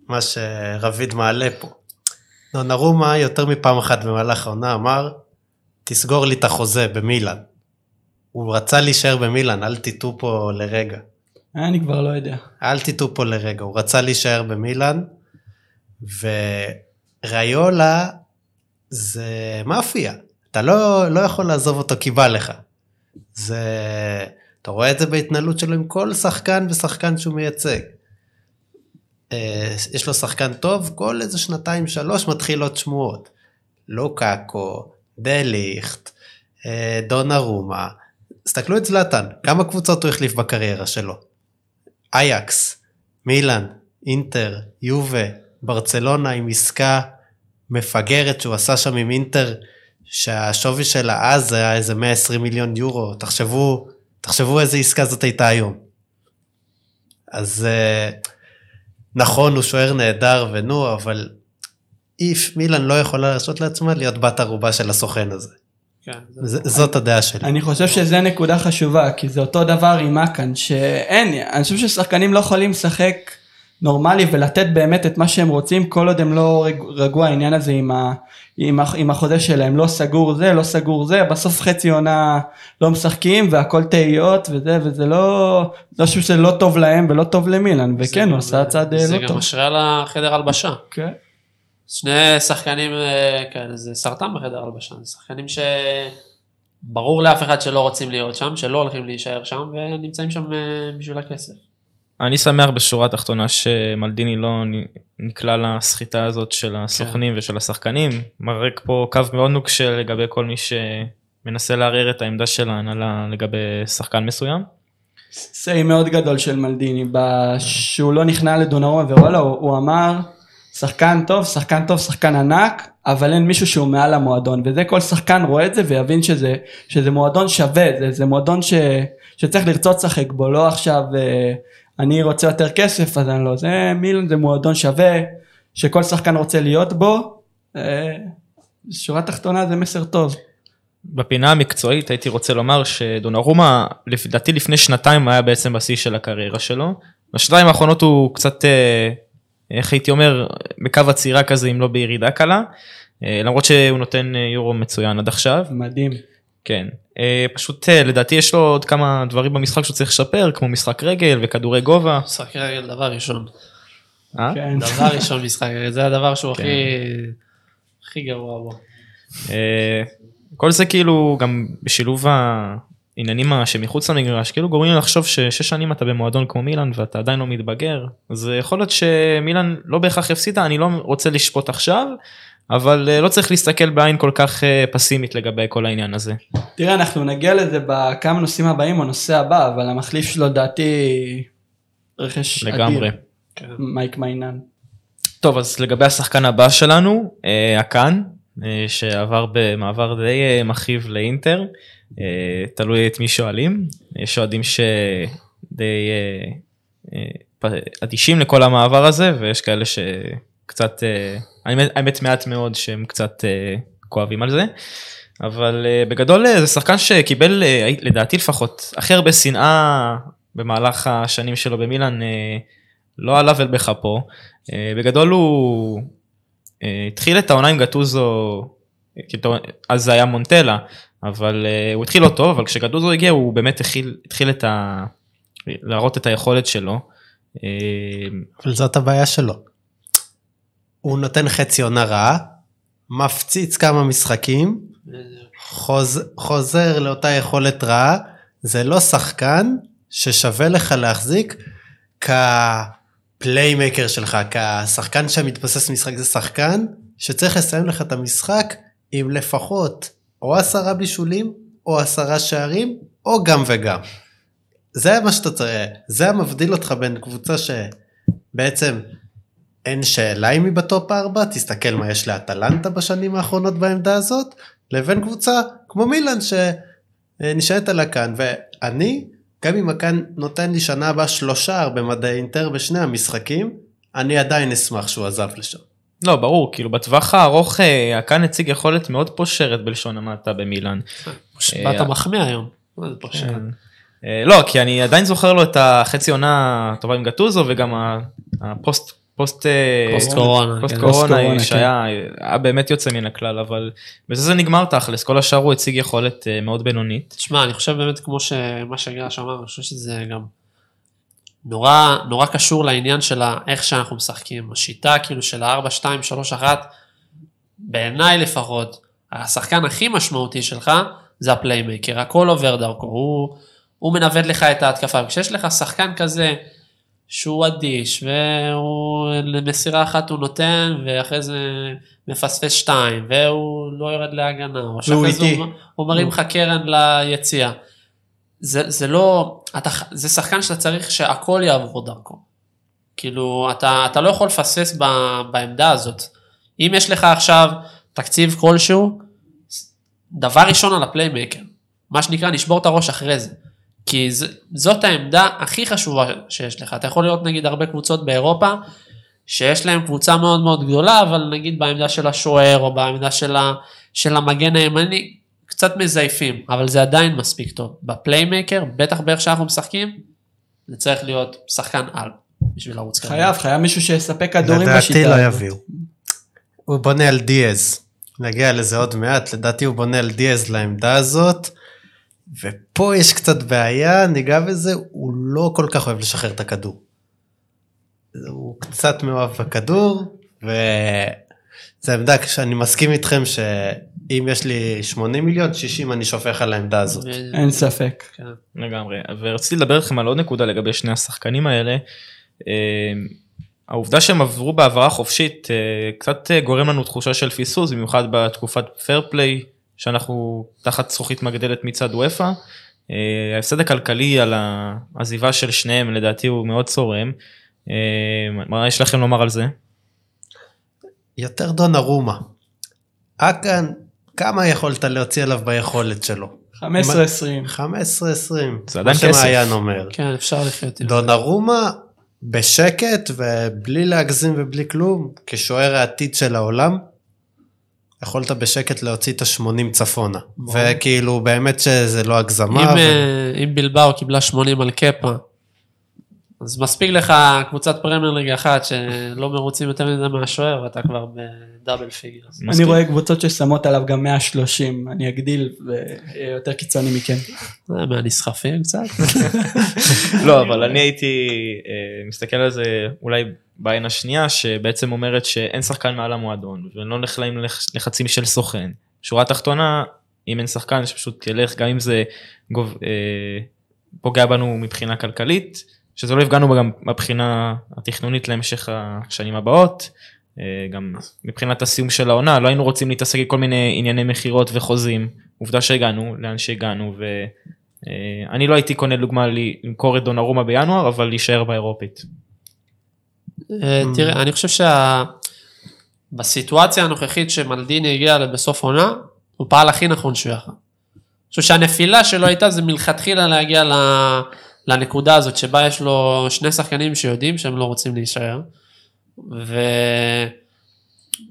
Speaker 4: מה שרביד מעלה פה. דונרומה יותר מפעם אחת במהלך העונה אמר, תסגור לי את החוזה במילאן. הוא רצה להישאר במילאן, אל תטעו פה לרגע.
Speaker 3: אני כבר לא יודע.
Speaker 4: אל תטעו פה לרגע, הוא רצה להישאר במילאן, וריולה זה מאפיה, אתה לא, לא יכול לעזוב אותו כי בא לך. זה, אתה רואה את זה בהתנהלות שלו עם כל שחקן ושחקן שהוא מייצג. אה, יש לו שחקן טוב, כל איזה שנתיים שלוש מתחילות שמועות. לוקאקו, דליכט, אה, דונרומה, תסתכלו את זלאטן, כמה קבוצות הוא החליף בקריירה שלו? אייקס, מילאן, אינטר, יובה, ברצלונה עם עסקה מפגרת שהוא עשה שם עם אינטר, שהשווי שלה אז היה איזה 120 מיליון יורו, תחשבו, תחשבו איזה עסקה זאת הייתה היום. אז אה, נכון, הוא שוער נהדר ונו, אבל איף, מילאן לא יכולה להרשות לעצמה להיות בת ערובה של הסוכן הזה.
Speaker 2: כן,
Speaker 4: ז- זאת הדעה שלי.
Speaker 3: אני חושב שזה נקודה חשובה, כי זה אותו דבר עם אקן, שאין, אני חושב ששחקנים לא יכולים לשחק נורמלי ולתת באמת את מה שהם רוצים, כל עוד הם לא רג- רגוע העניין הזה עם, ה, עם, ה, עם החוזה שלהם, לא סגור זה, לא סגור זה, בסוף חצי עונה לא משחקים והכל תהיות וזה, וזה לא, לא חושב שזה לא טוב להם ולא טוב למילן, וכן, הוא
Speaker 2: גם-
Speaker 3: עשה צעד אה,
Speaker 2: זה
Speaker 3: לא
Speaker 2: גם
Speaker 3: טוב.
Speaker 2: משרה לחדר הלבשה.
Speaker 3: כן.
Speaker 2: שני שחקנים אה, כאלה, זה סרטן בחדר הלבשה, זה שחקנים שברור לאף אחד שלא רוצים להיות שם, שלא הולכים להישאר שם, ונמצאים שם אה, בשביל הכסף.
Speaker 1: אני שמח בשורה התחתונה שמלדיני לא נקלע לסחיטה הזאת של הסוכנים ושל השחקנים. מרק פה קו מאוד נוקשה לגבי כל מי שמנסה לערער את העמדה של ההנהלה לגבי שחקן מסוים.
Speaker 3: סיי מאוד גדול של מלדיני, שהוא לא נכנע לדונרומה ווואלה, הוא, הוא אמר, שחקן טוב, שחקן טוב, שחקן ענק, אבל אין מישהו שהוא מעל המועדון, וזה כל שחקן רואה את זה ויבין שזה, שזה מועדון שווה, זה, זה מועדון ש, שצריך לרצות לשחק בו, לא עכשיו אה, אני רוצה יותר כסף אז אני לא, זה מילן זה מועדון שווה, שכל שחקן רוצה להיות בו, אה, שורה תחתונה זה מסר טוב.
Speaker 1: בפינה המקצועית הייתי רוצה לומר שדונרומה לדעתי לפני שנתיים היה בעצם בשיא של הקריירה שלו. בשנתיים האחרונות הוא קצת אה, איך הייתי אומר בקו עצירה כזה אם לא בירידה קלה. אה, למרות שהוא נותן יורו מצוין עד עכשיו.
Speaker 3: מדהים.
Speaker 1: כן. אה, פשוט אה, לדעתי יש לו עוד כמה דברים במשחק שהוא צריך לשפר כמו משחק רגל וכדורי גובה.
Speaker 2: משחק רגל דבר ראשון.
Speaker 1: אה?
Speaker 3: כן.
Speaker 2: דבר ראשון משחק רגל, זה הדבר שהוא
Speaker 1: כן.
Speaker 2: הכי... הכי גרוע בו.
Speaker 1: אה, כל זה כאילו גם בשילוב העניינים שמחוץ למגרש כאילו גורמים לי לחשוב ששש שנים אתה במועדון כמו מילאן ואתה עדיין לא מתבגר אז יכול להיות שמילאן לא בהכרח הפסידה אני לא רוצה לשפוט עכשיו אבל אה, לא צריך להסתכל בעין כל כך אה, פסימית לגבי כל העניין הזה.
Speaker 3: תראה, אנחנו נגיע לזה בכמה נושאים הבאים, הנושא הבא, אבל המחליף שלו לדעתי רכש אדיר.
Speaker 1: לגמרי.
Speaker 2: כן.
Speaker 3: מייק מיינן.
Speaker 1: טוב אז לגבי השחקן הבא שלנו אה, הקאן שעבר במעבר די מכאיב לאינטר תלוי את מי שואלים יש אוהדים שדי אדישים לכל המעבר הזה ויש כאלה שקצת אה, האמת, מעט מאוד שהם קצת אה, כואבים על זה. אבל אה, בגדול זה שחקן שקיבל לדעתי לפחות הכי הרבה שנאה במהלך השנים שלו במילאן לא עליו אל בכפו. בגדול הוא התחיל את העונה עם גטוזו, כאילו, אז זה היה מונטלה, אבל הוא התחיל לא טוב, אבל כשגטוזו הגיע הוא באמת התחיל, התחיל את ה... להראות את היכולת שלו.
Speaker 4: אבל זאת הבעיה שלו. הוא נותן חצי עונה רעה, מפציץ כמה משחקים, חוז, חוזר לאותה יכולת רעה, זה לא שחקן ששווה לך להחזיק ה playmaker שלך, כי השחקן שמתבסס משחק זה שחקן שצריך לסיים לך את המשחק עם לפחות או עשרה בישולים, או עשרה שערים, או גם וגם. זה מה שאתה צריך, זה המבדיל אותך בין קבוצה שבעצם אין שאלה אם היא ב top 4, תסתכל מה יש לאטלנטה בשנים האחרונות בעמדה הזאת, לבין קבוצה כמו מילאן שנשענת על הקאן, ואני, גם אם הקאן נותן לי שנה הבאה שלושה במדי אינטר בשני המשחקים, אני עדיין אשמח שהוא עזב לשם.
Speaker 1: לא ברור כאילו בטווח הארוך אה, הקאן הציג יכולת מאוד פושרת בלשון המעטה במילאן.
Speaker 2: באת מחמיא היום.
Speaker 1: כן. אה, לא כי אני עדיין זוכר לו את החצי עונה הטובה עם גטוזו וגם ה- ה post post אה,
Speaker 2: פוסט קורונה,
Speaker 1: פוסט
Speaker 2: כן.
Speaker 1: קורונה שהיה היה באמת יוצא מן הכלל אבל בזה זה נגמר תכלס כל השאר הוא הציג יכולת אה, מאוד בינונית.
Speaker 2: תשמע, אני חושב באמת כמו שמה שגרש אמר, אני חושב שזה גם נורא, נורא קשור לעניין של איך שאנחנו משחקים. השיטה כאילו של ה-4, 2, 3, 1, בעיניי לפחות, השחקן הכי משמעותי שלך זה ה playmaker, הכל עובר דרכו, הוא, הוא מנווט לך את ההתקפה, וכשיש לך שחקן כזה שהוא אדיש, והוא למסירה אחת הוא נותן, ואחרי זה מפספס שתיים, והוא לא יורד להגנה, או שאחרי זה. הוא, הוא מרים לך קרן ליציאה. זה, זה לא, אתה, זה שחקן שאתה צריך שהכל יעבור דרכו. כאילו, אתה, אתה לא יכול לפספס ב, בעמדה הזאת. אם יש לך עכשיו תקציב כלשהו, דבר ראשון על ה playmaker. מה שנקרא, נשבור את הראש אחרי זה. כי ז, זאת העמדה הכי חשובה שיש לך. אתה יכול לראות נגיד הרבה קבוצות באירופה, שיש להם קבוצה מאוד מאוד גדולה, אבל נגיד בעמדה של השוער, או בעמדה של, ה, של המגן הימני, קצת מזייפים, אבל זה עדיין מספיק טוב. ב playmaker, בטח באיך שאנחנו משחקים, זה צריך להיות שחקן על בשביל לרוץ קדימה.
Speaker 3: חייב, חייב מישהו שיספק כדורים
Speaker 4: לדעתי
Speaker 3: בשיטה
Speaker 4: לא
Speaker 3: הזאת.
Speaker 4: יביאו. הוא בונה על דיאז. נגיע לזה עוד מעט, לדעתי הוא בונה על דיאז לעמדה הזאת. ופה יש קצת בעיה, ניגע בזה, הוא לא כל כך אוהב לשחרר את הכדור. הוא קצת מאוהב בכדור, וזה עמדה שאני מסכים איתכם שאם יש לי 80 מיליון, 60 אני שופך על העמדה הזאת.
Speaker 3: אין ספק.
Speaker 2: כן.
Speaker 1: לגמרי ורציתי לדבר איתכם על עוד נקודה לגבי שני השחקנים האלה. אה, העובדה שהם עברו בהעברה חופשית אה, קצת אה, גורם לנו תחושה של פיסוס במיוחד בתקופת פייר פליי שאנחנו תחת זכוכית מגדלת מצד וופא. אה, ההפסד הכלכלי על העזיבה של שניהם לדעתי הוא מאוד צורם. אה, מה יש לכם לומר על זה?
Speaker 4: יותר דונרומה. אקן, כמה יכולת להוציא עליו ביכולת שלו?
Speaker 3: 15-20.
Speaker 4: 15-20.
Speaker 1: זה עדיין
Speaker 4: מה
Speaker 1: כסף.
Speaker 4: שמעיין אומר.
Speaker 2: כן, אפשר לחיות עם זה.
Speaker 4: דונרומה בשקט ובלי להגזים ובלי כלום, כשוער העתיד של העולם, יכולת בשקט להוציא את ה-80 צפונה.
Speaker 2: ברור.
Speaker 4: וכאילו באמת שזה לא הגזמה.
Speaker 2: אם,
Speaker 4: ו...
Speaker 2: אה, אם בילבאו קיבלה 80 על קפה, אז מספיק לך קבוצת פרמייר ליג אחת שלא מרוצים יותר מזה מהשוער ואתה כבר ב double
Speaker 3: figures.
Speaker 1: אני.
Speaker 3: רואה קבוצות ששמות עליו גם 130, אני אגדיל ויהיה יותר קיצוני מכם.
Speaker 2: זה מהנסחפים קצת.
Speaker 1: לא אבל אני הייתי אה, מסתכל על זה אולי בעין השנייה שבעצם אומרת שאין שחקן מעל המועדון ולא נכנעים לח- לחצים של סוכן. שורה תחתונה אם אין שחקן שפשוט ילך גם אם זה גוב, אה, פוגע בנו מבחינה כלכלית שזה לא יפגענו גם מבחינה התכנונית להמשך השנים הבאות. אה, גם מבחינת הסיום של העונה לא היינו רוצים להתעסק עם כל מיני ענייני מכירות וחוזים עובדה שהגענו לאן שהגענו ואני לא הייתי קונה דוגמה למכור את דונרומה בינואר אבל להישאר באירופית.
Speaker 2: אה, תראה, אני חושב שבסיטואציה הנוכחית שמלדיני הגיע בסוף עונה, הוא פעל הכי נכון שהוא יכל. אני חושב שהנפילה שלו הייתה זה מלכתחילה להגיע ל- לנקודה הזאת שבה יש לו שני שחקנים שיודעים שהם לא רוצים להישאר.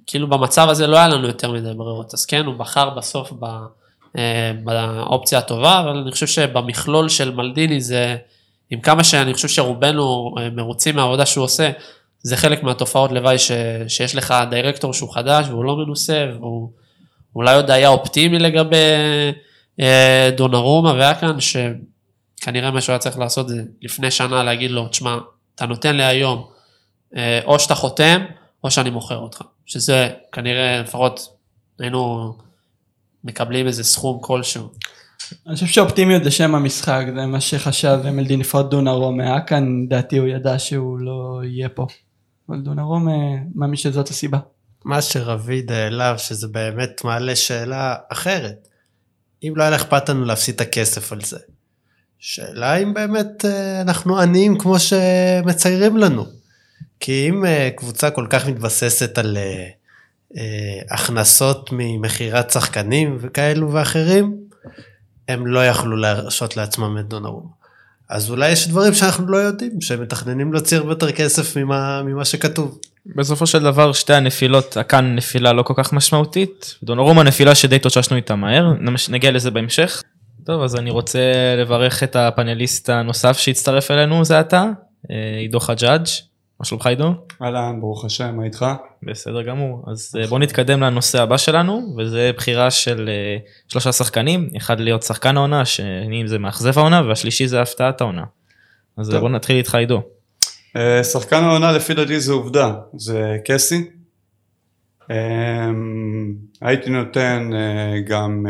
Speaker 2: וכאילו במצב הזה לא היה לנו יותר מדי ברירות, אז כן, הוא בחר בסוף ב... אה, באופציה הטובה, אבל אני חושב שבמכלול של מלדיני זה, עם כמה שאני חושב שרובנו אה, מרוצים מהעבודה שהוא עושה, זה חלק מהתופעות לוואי ש, שיש לך דירקטור שהוא חדש והוא לא מנוסה, והוא אולי עוד היה אופטימי לגבי אה, דונרומה ואקן, שכנראה מה שהוא היה צריך לעשות זה לפני שנה להגיד לו, תשמע, אתה נותן לי היום, אה, או שאתה חותם, או שאני מוכר אותך. שזה כנראה לפחות היינו מקבלים איזה סכום כלשהו.
Speaker 3: אני חושב שאופטימיות זה שם המשחק, זה מה שחשב מלדין לפחות דונרום מהאקן, לדעתי הוא ידע שהוא לא יהיה פה. אבל דונרום מאמין שזאת הסיבה.
Speaker 4: מה שרביד העלה, שזה באמת מעלה שאלה אחרת. אם לא היה אכפת לנו להפסיד את הכסף על זה. שאלה אם באמת אה, אנחנו עניים כמו שמציירים לנו. כי אם אה, קבוצה כל כך מתבססת על אה, הכנסות ממכירת שחקנים וכאלו ואחרים, הם לא יכלו להרשות לעצמם את דונרום. אז אולי יש דברים שאנחנו לא יודעים, שהם מתכננים להוציא הרבה יותר כסף ממה, ממה שכתוב.
Speaker 1: בסופו של דבר שתי הנפילות, הקאן נפילה לא כל כך משמעותית, דונורום הנפילה שדי התאוששנו איתה מהר, נגיע לזה בהמשך. טוב אז אני רוצה לברך את הפאנליסט הנוסף שהצטרף אלינו זה אתה, אה, עידו חג'אג', מה שלומך עידו?
Speaker 5: אהלן, ברוך השם, מה איתך?
Speaker 1: בסדר גמור, אז אה, בוא נתקדם לנושא הבא שלנו, וזה בחירה של אה, שלושה שחקנים, אחד להיות שחקן העונה, השני זה מאכזב העונה, והשלישי זה הפתעת העונה. אז
Speaker 5: טוב.
Speaker 1: בוא נתחיל איתך עידו.
Speaker 5: שחקן העונה לפי דעתי זה עובדה, זה קסי. הייתי נותן גם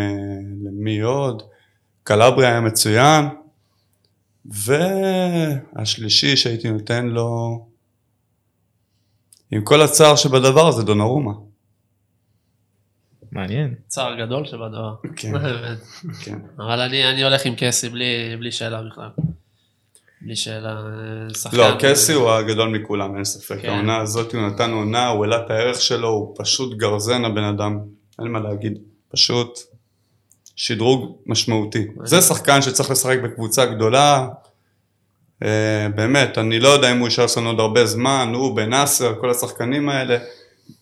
Speaker 5: למי עוד, קלברי היה מצוין, והשלישי שהייתי נותן לו, עם כל הצער שבדבר זה דונרומה.
Speaker 1: מעניין.
Speaker 2: צער גדול שבדבר.
Speaker 5: כן. כן.
Speaker 2: אבל אני אני הולך עם קסי בלי בלי שאלה בכלל. בלי שאלה. אה, שחקן.
Speaker 5: לא, קסי הוא הגדול מכולם, אין ספק.
Speaker 2: כן.
Speaker 5: העונה הזאת הוא נתן עונה, הוא העלה את הערך שלו, הוא פשוט גרזן הבן אדם, אין מה להגיד. פשוט שדרוג משמעותי. זה שחקן שצריך לשחק בקבוצה גדולה. אה, באמת, אני לא יודע אם הוא יישאר לנו עוד הרבה זמן, הוא בנאסר, כל השחקנים האלה.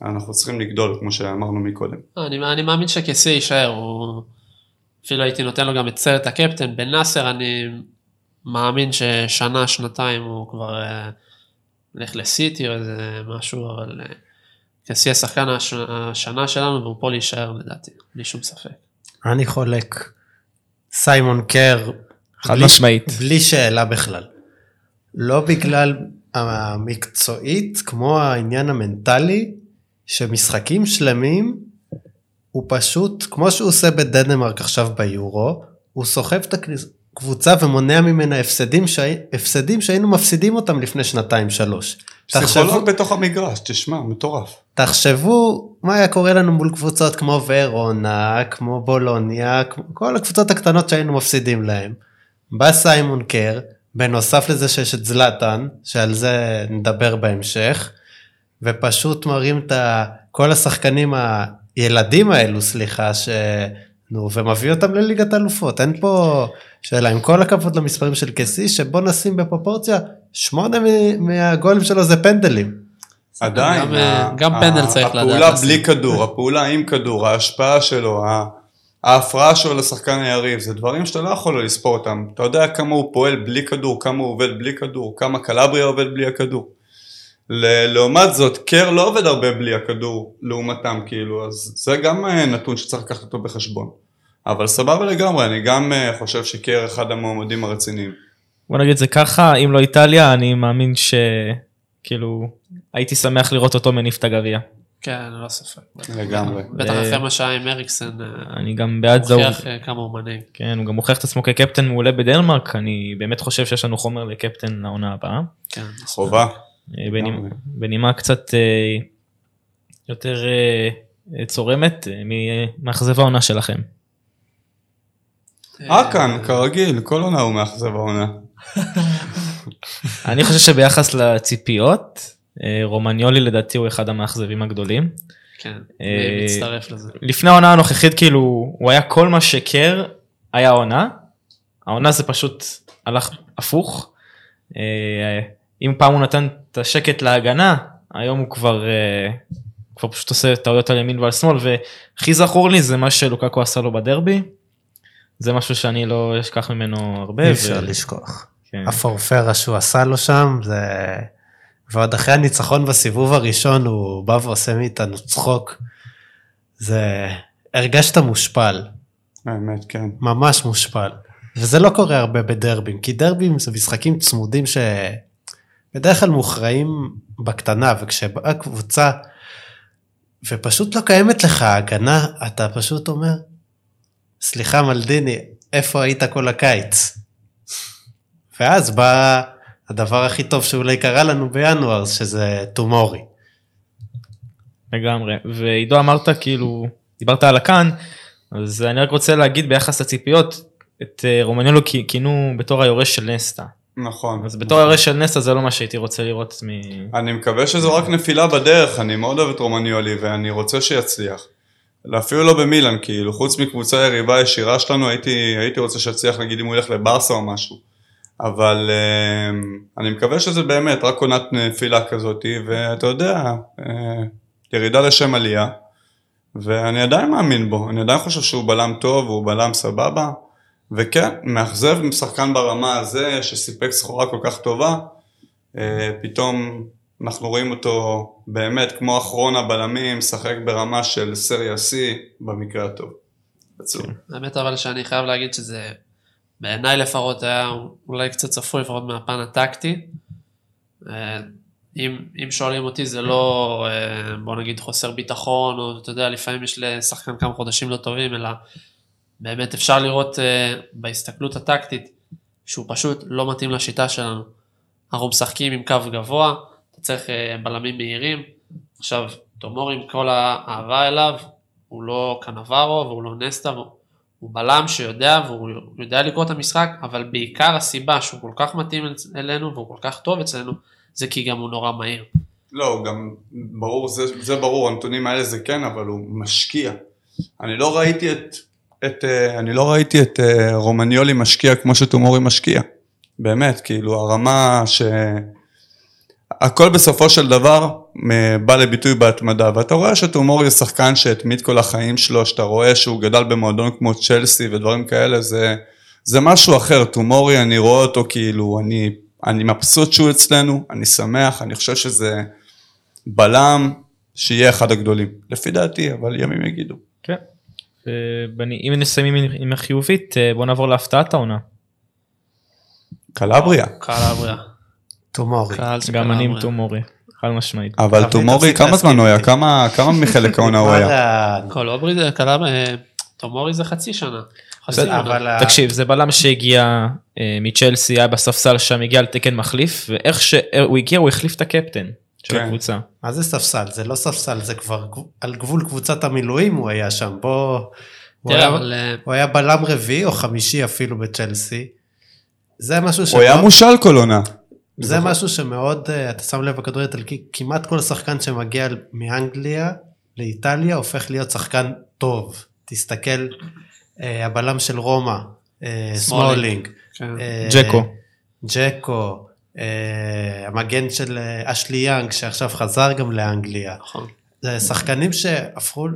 Speaker 5: אנחנו צריכים לגדול, כמו שאמרנו מקודם.
Speaker 2: לא, אני, אני מאמין שקסי יישאר, הוא... אפילו הייתי נותן לו גם את סרט הקפטן. בנאסר אני מאמין ששנה, שנתיים הוא כבר אה, הולך לסיטי או איזה משהו, אבל אה, קסי השחקן הש... השנה שלנו והוא פה להישאר לדעתי, בלי שום ספק.
Speaker 4: אני חולק. סיימון קר,
Speaker 1: חד
Speaker 4: בלי-
Speaker 1: משמעית.
Speaker 4: בלי שאלה בכלל. לא בגלל המקצועית, כמו העניין המנטלי, שמשחקים שלמים, הוא פשוט, כמו שהוא עושה בדנמרק עכשיו ביורו, הוא סוחב את הקבוצה ומונע ממנה הפסדים, שהי, הפסדים שהיינו מפסידים אותם לפני שנתיים שלוש. תחשבו,
Speaker 5: פסיכולוג בתוך המגרש, תשמע, מטורף.
Speaker 4: תחשבו מה היה קורה לנו מול קבוצות כמו ורונה, כמו בולוניה, כמו כל הקבוצות הקטנות שהיינו מפסידים להם. בא סיימון קר, בנוסף לזה שיש את זלאטן, שעל זה נדבר בהמשך, ופשוט מראים את כל השחקנים הילדים האלו, סליחה, ש... נו, ומביא אותם לליגת אלופות. אין פה שאלה, עם כל הכבוד למספרים של קסי, שבוא נשים בפרופורציה, שמונה מהגולים שלו זה פנדלים.
Speaker 5: עדיין,
Speaker 2: גם,
Speaker 5: ה-
Speaker 2: גם
Speaker 5: ה-
Speaker 2: פנדל צריך לדעת
Speaker 5: הפעולה
Speaker 2: לשים.
Speaker 5: בלי כדור, הפעולה עם כדור, ההשפעה שלו, ה- ההפרעה שלו לשחקן היריב, זה דברים שאתה לא יכול לספור אותם. אתה יודע כמה הוא פועל בלי כדור, כמה הוא עובד בלי כדור, כמה קלבריה עובד בלי הכדור. ל- לעומת זאת, קר לא עובד הרבה בלי הכדור לעומתם, כאילו, אז זה גם אה, נתון שצריך לקחת אותו בחשבון. אבל סבבה לגמרי, אני גם אה, חושב שקר אחד המועמדים הרציניים.
Speaker 1: בוא נגיד זה ככה, אם לא איטליה, אני מאמין שכאילו הייתי שמח לראות אותו מניף את הגביע.
Speaker 2: כן, ללא ספק.
Speaker 5: לגמרי.
Speaker 2: בטח
Speaker 1: אה,
Speaker 2: אחרי מה שהיה עם אריקסן, אה,
Speaker 1: אני גם בעד זה, הוא-
Speaker 2: הוכיח אה, כמה הוא מנהיג.
Speaker 1: כן, הוא גם מוכיח את עצמו כקפטן מעולה בדנמרק, אני באמת חושב שיש לנו חומר לקפטן לעונה הבאה.
Speaker 2: כן.
Speaker 5: חובה.
Speaker 1: אה, בנימה- קצת אה, יותר אה, אה, צורמת, אה, ממאכזב העונה שלכם.
Speaker 5: אה, כאן, כרגיל, כל עונה הוא מאכזב העונה.
Speaker 1: אני חושב שביחס לציפיות, אה, רומניולי לדעתי הוא אחד המאכזבים הגדולים.
Speaker 2: כן,
Speaker 1: אה,
Speaker 2: אני מצטרף לזה.
Speaker 1: לפני העונה הנוכחית כאילו הוא היה כל מה שקר היה העונה. העונה זה פשוט הלך הפוך. אה, אם פעם הוא נתן את השקט להגנה היום הוא כבר אה, כבר פשוט עושה טעויות על ימין ועל שמאל והכי זכור לי זה מה שלוקקו עשה לו בדרבי. זה משהו שאני לא אשכח ממנו הרבה.
Speaker 4: אי אפשר
Speaker 1: ו-
Speaker 4: לשכוח.
Speaker 1: כן.
Speaker 4: הפורפרה שהוא עשה לו שם, זה... ועוד אחרי הניצחון בסיבוב הראשון הוא בא ועושה מאיתנו צחוק. זה... הרגשת מושפל,
Speaker 5: האמת, כן.
Speaker 4: ממש מושפל. וזה לא קורה הרבה בדרבים, כי דרבים זה משחקים צמודים שבדרך כלל מוכרעים בקטנה, וכשבאה קבוצה ופשוט לא קיימת לך הגנה, אתה פשוט אומר, סליחה מלדיני, איפה היית כל הקיץ? ואז בא הדבר הכי טוב שאולי קרה לנו בינואר, שזה טומורי.
Speaker 1: לגמרי. ועידו אמרת כאילו, דיברת על הקאן, אז אני רק רוצה להגיד ביחס לציפיות, את אה, רומניולי כי- כינו בתור היורש של נסטה.
Speaker 5: נכון.
Speaker 1: אז בתור היורש של נסטה זה לא מה שהייתי רוצה לראות מ...
Speaker 5: אני מקווה שזו רק נפילה בדרך, אני מאוד אוהב את רומניולי ואני רוצה שיצליח. אפילו לא במילאן, כאילו, חוץ מקבוצה יריבה ישירה שלנו, הייתי, הייתי רוצה שיצליח, נגיד אם הוא ילך לברסה או משהו. אבל אה, אני מקווה שזה באמת רק עונת נפילה כזאתי, ואתה יודע, אה, ירידה לשם עלייה, ואני עדיין מאמין בו, אני עדיין חושב שהוא בלם טוב, הוא בלם סבבה, וכן, מאכזב שחקן ברמה הזה, שסיפק סחורה כל כך טובה, אה, פתאום אנחנו רואים אותו באמת כמו אחרון הבלמים, משחק ברמה של סריה C במקרה הטוב.
Speaker 2: האמת אבל שאני חייב להגיד שזה בעיניי לפחות היה אולי קצת צפוי לפחות מהפן הטקטי. אה, אם, אם שואלים אותי זה לא אה, בוא נגיד חוסר ביטחון או אתה יודע לפעמים יש לשחקן כמה חודשים לא טובים אלא באמת אפשר לראות אה, בהסתכלות הטקטית שהוא פשוט לא מתאים לשיטה שלנו. אנחנו משחקים עם קו גבוה, אתה צריך בלמים מהירים, עכשיו תומור עם כל האהבה אליו, הוא לא קנברו והוא לא נסטה, הוא בלם שיודע והוא יודע לקרוא את המשחק, אבל בעיקר הסיבה שהוא כל כך מתאים אלינו והוא כל כך טוב אצלנו, זה כי גם הוא נורא מהיר.
Speaker 5: לא, גם ברור, זה, זה ברור, הנתונים האלה זה כן, אבל הוא משקיע. אני לא ראיתי את, את אה, אני לא ראיתי את אה, רומניולי משקיע כמו שטומורי משקיע. באמת, כאילו הרמה ש... הכל בסופו של דבר אה, בא לביטוי בהתמדה, ואתה רואה שטומורי זה שחקן שהתמיד כל החיים שלו, שאתה רואה שהוא גדל במועדון כמו צ'לסי ודברים כאלה, זה, זה משהו אחר, טומורי אני רואה אותו כאילו, אני, אני מבסוט שהוא אצלנו, אני שמח, אני חושב שזה בלם שיהיה אחד הגדולים, לפי דעתי, אבל ימים יגידו.
Speaker 1: כן. ובני- אם נסיים עם- עם החיובית, אה, בוא נעבור להפתעת העונה.
Speaker 5: קלבריה.
Speaker 2: קלבריה.
Speaker 4: טומורי.
Speaker 2: של
Speaker 1: גם אני עם. טומורי, חד משמעית.
Speaker 5: אבל טומורי,
Speaker 4: תפסיק
Speaker 5: כמה זמן הוא היה? כמה כמה מחלק העונה הוא היה?
Speaker 4: וואלה,
Speaker 2: קולוברי זה קלבריה, טומורי זה חצי שנה.
Speaker 1: תקשיב, זה בלם שהגיע אה, מצ'לסי, היה בספסל שם, הגיע על תקן מחליף, ואיך שהוא הגיע הוא החליף את הקפטן של
Speaker 5: כן.
Speaker 1: הקבוצה.
Speaker 4: מה זה ספסל? זה לא ספסל, זה כבר על גבול קבוצת המילואים הוא היה שם. בוא... הוא היה-
Speaker 2: אה,
Speaker 4: בלם רביעי או חמישי אפילו בצ'לסי. זה משהו
Speaker 5: הוא היה מושאל כל עונה.
Speaker 4: זה משהו שמאוד, אה, אתה שם לב בכדורגל האיטלקי, כמעט כל שחקן שמגיע מאנגליה לאיטליה הופך להיות שחקן טוב. תסתכל, אה, הבלם של רומא, אה, סמולינג,
Speaker 2: כן.
Speaker 4: אה,
Speaker 1: ג'קו.
Speaker 4: ג'קו, אה, המגן של אה, אשלי יאנג שעכשיו חזר גם לאנגליה.
Speaker 2: נכון.
Speaker 4: זה שחקנים שהפכו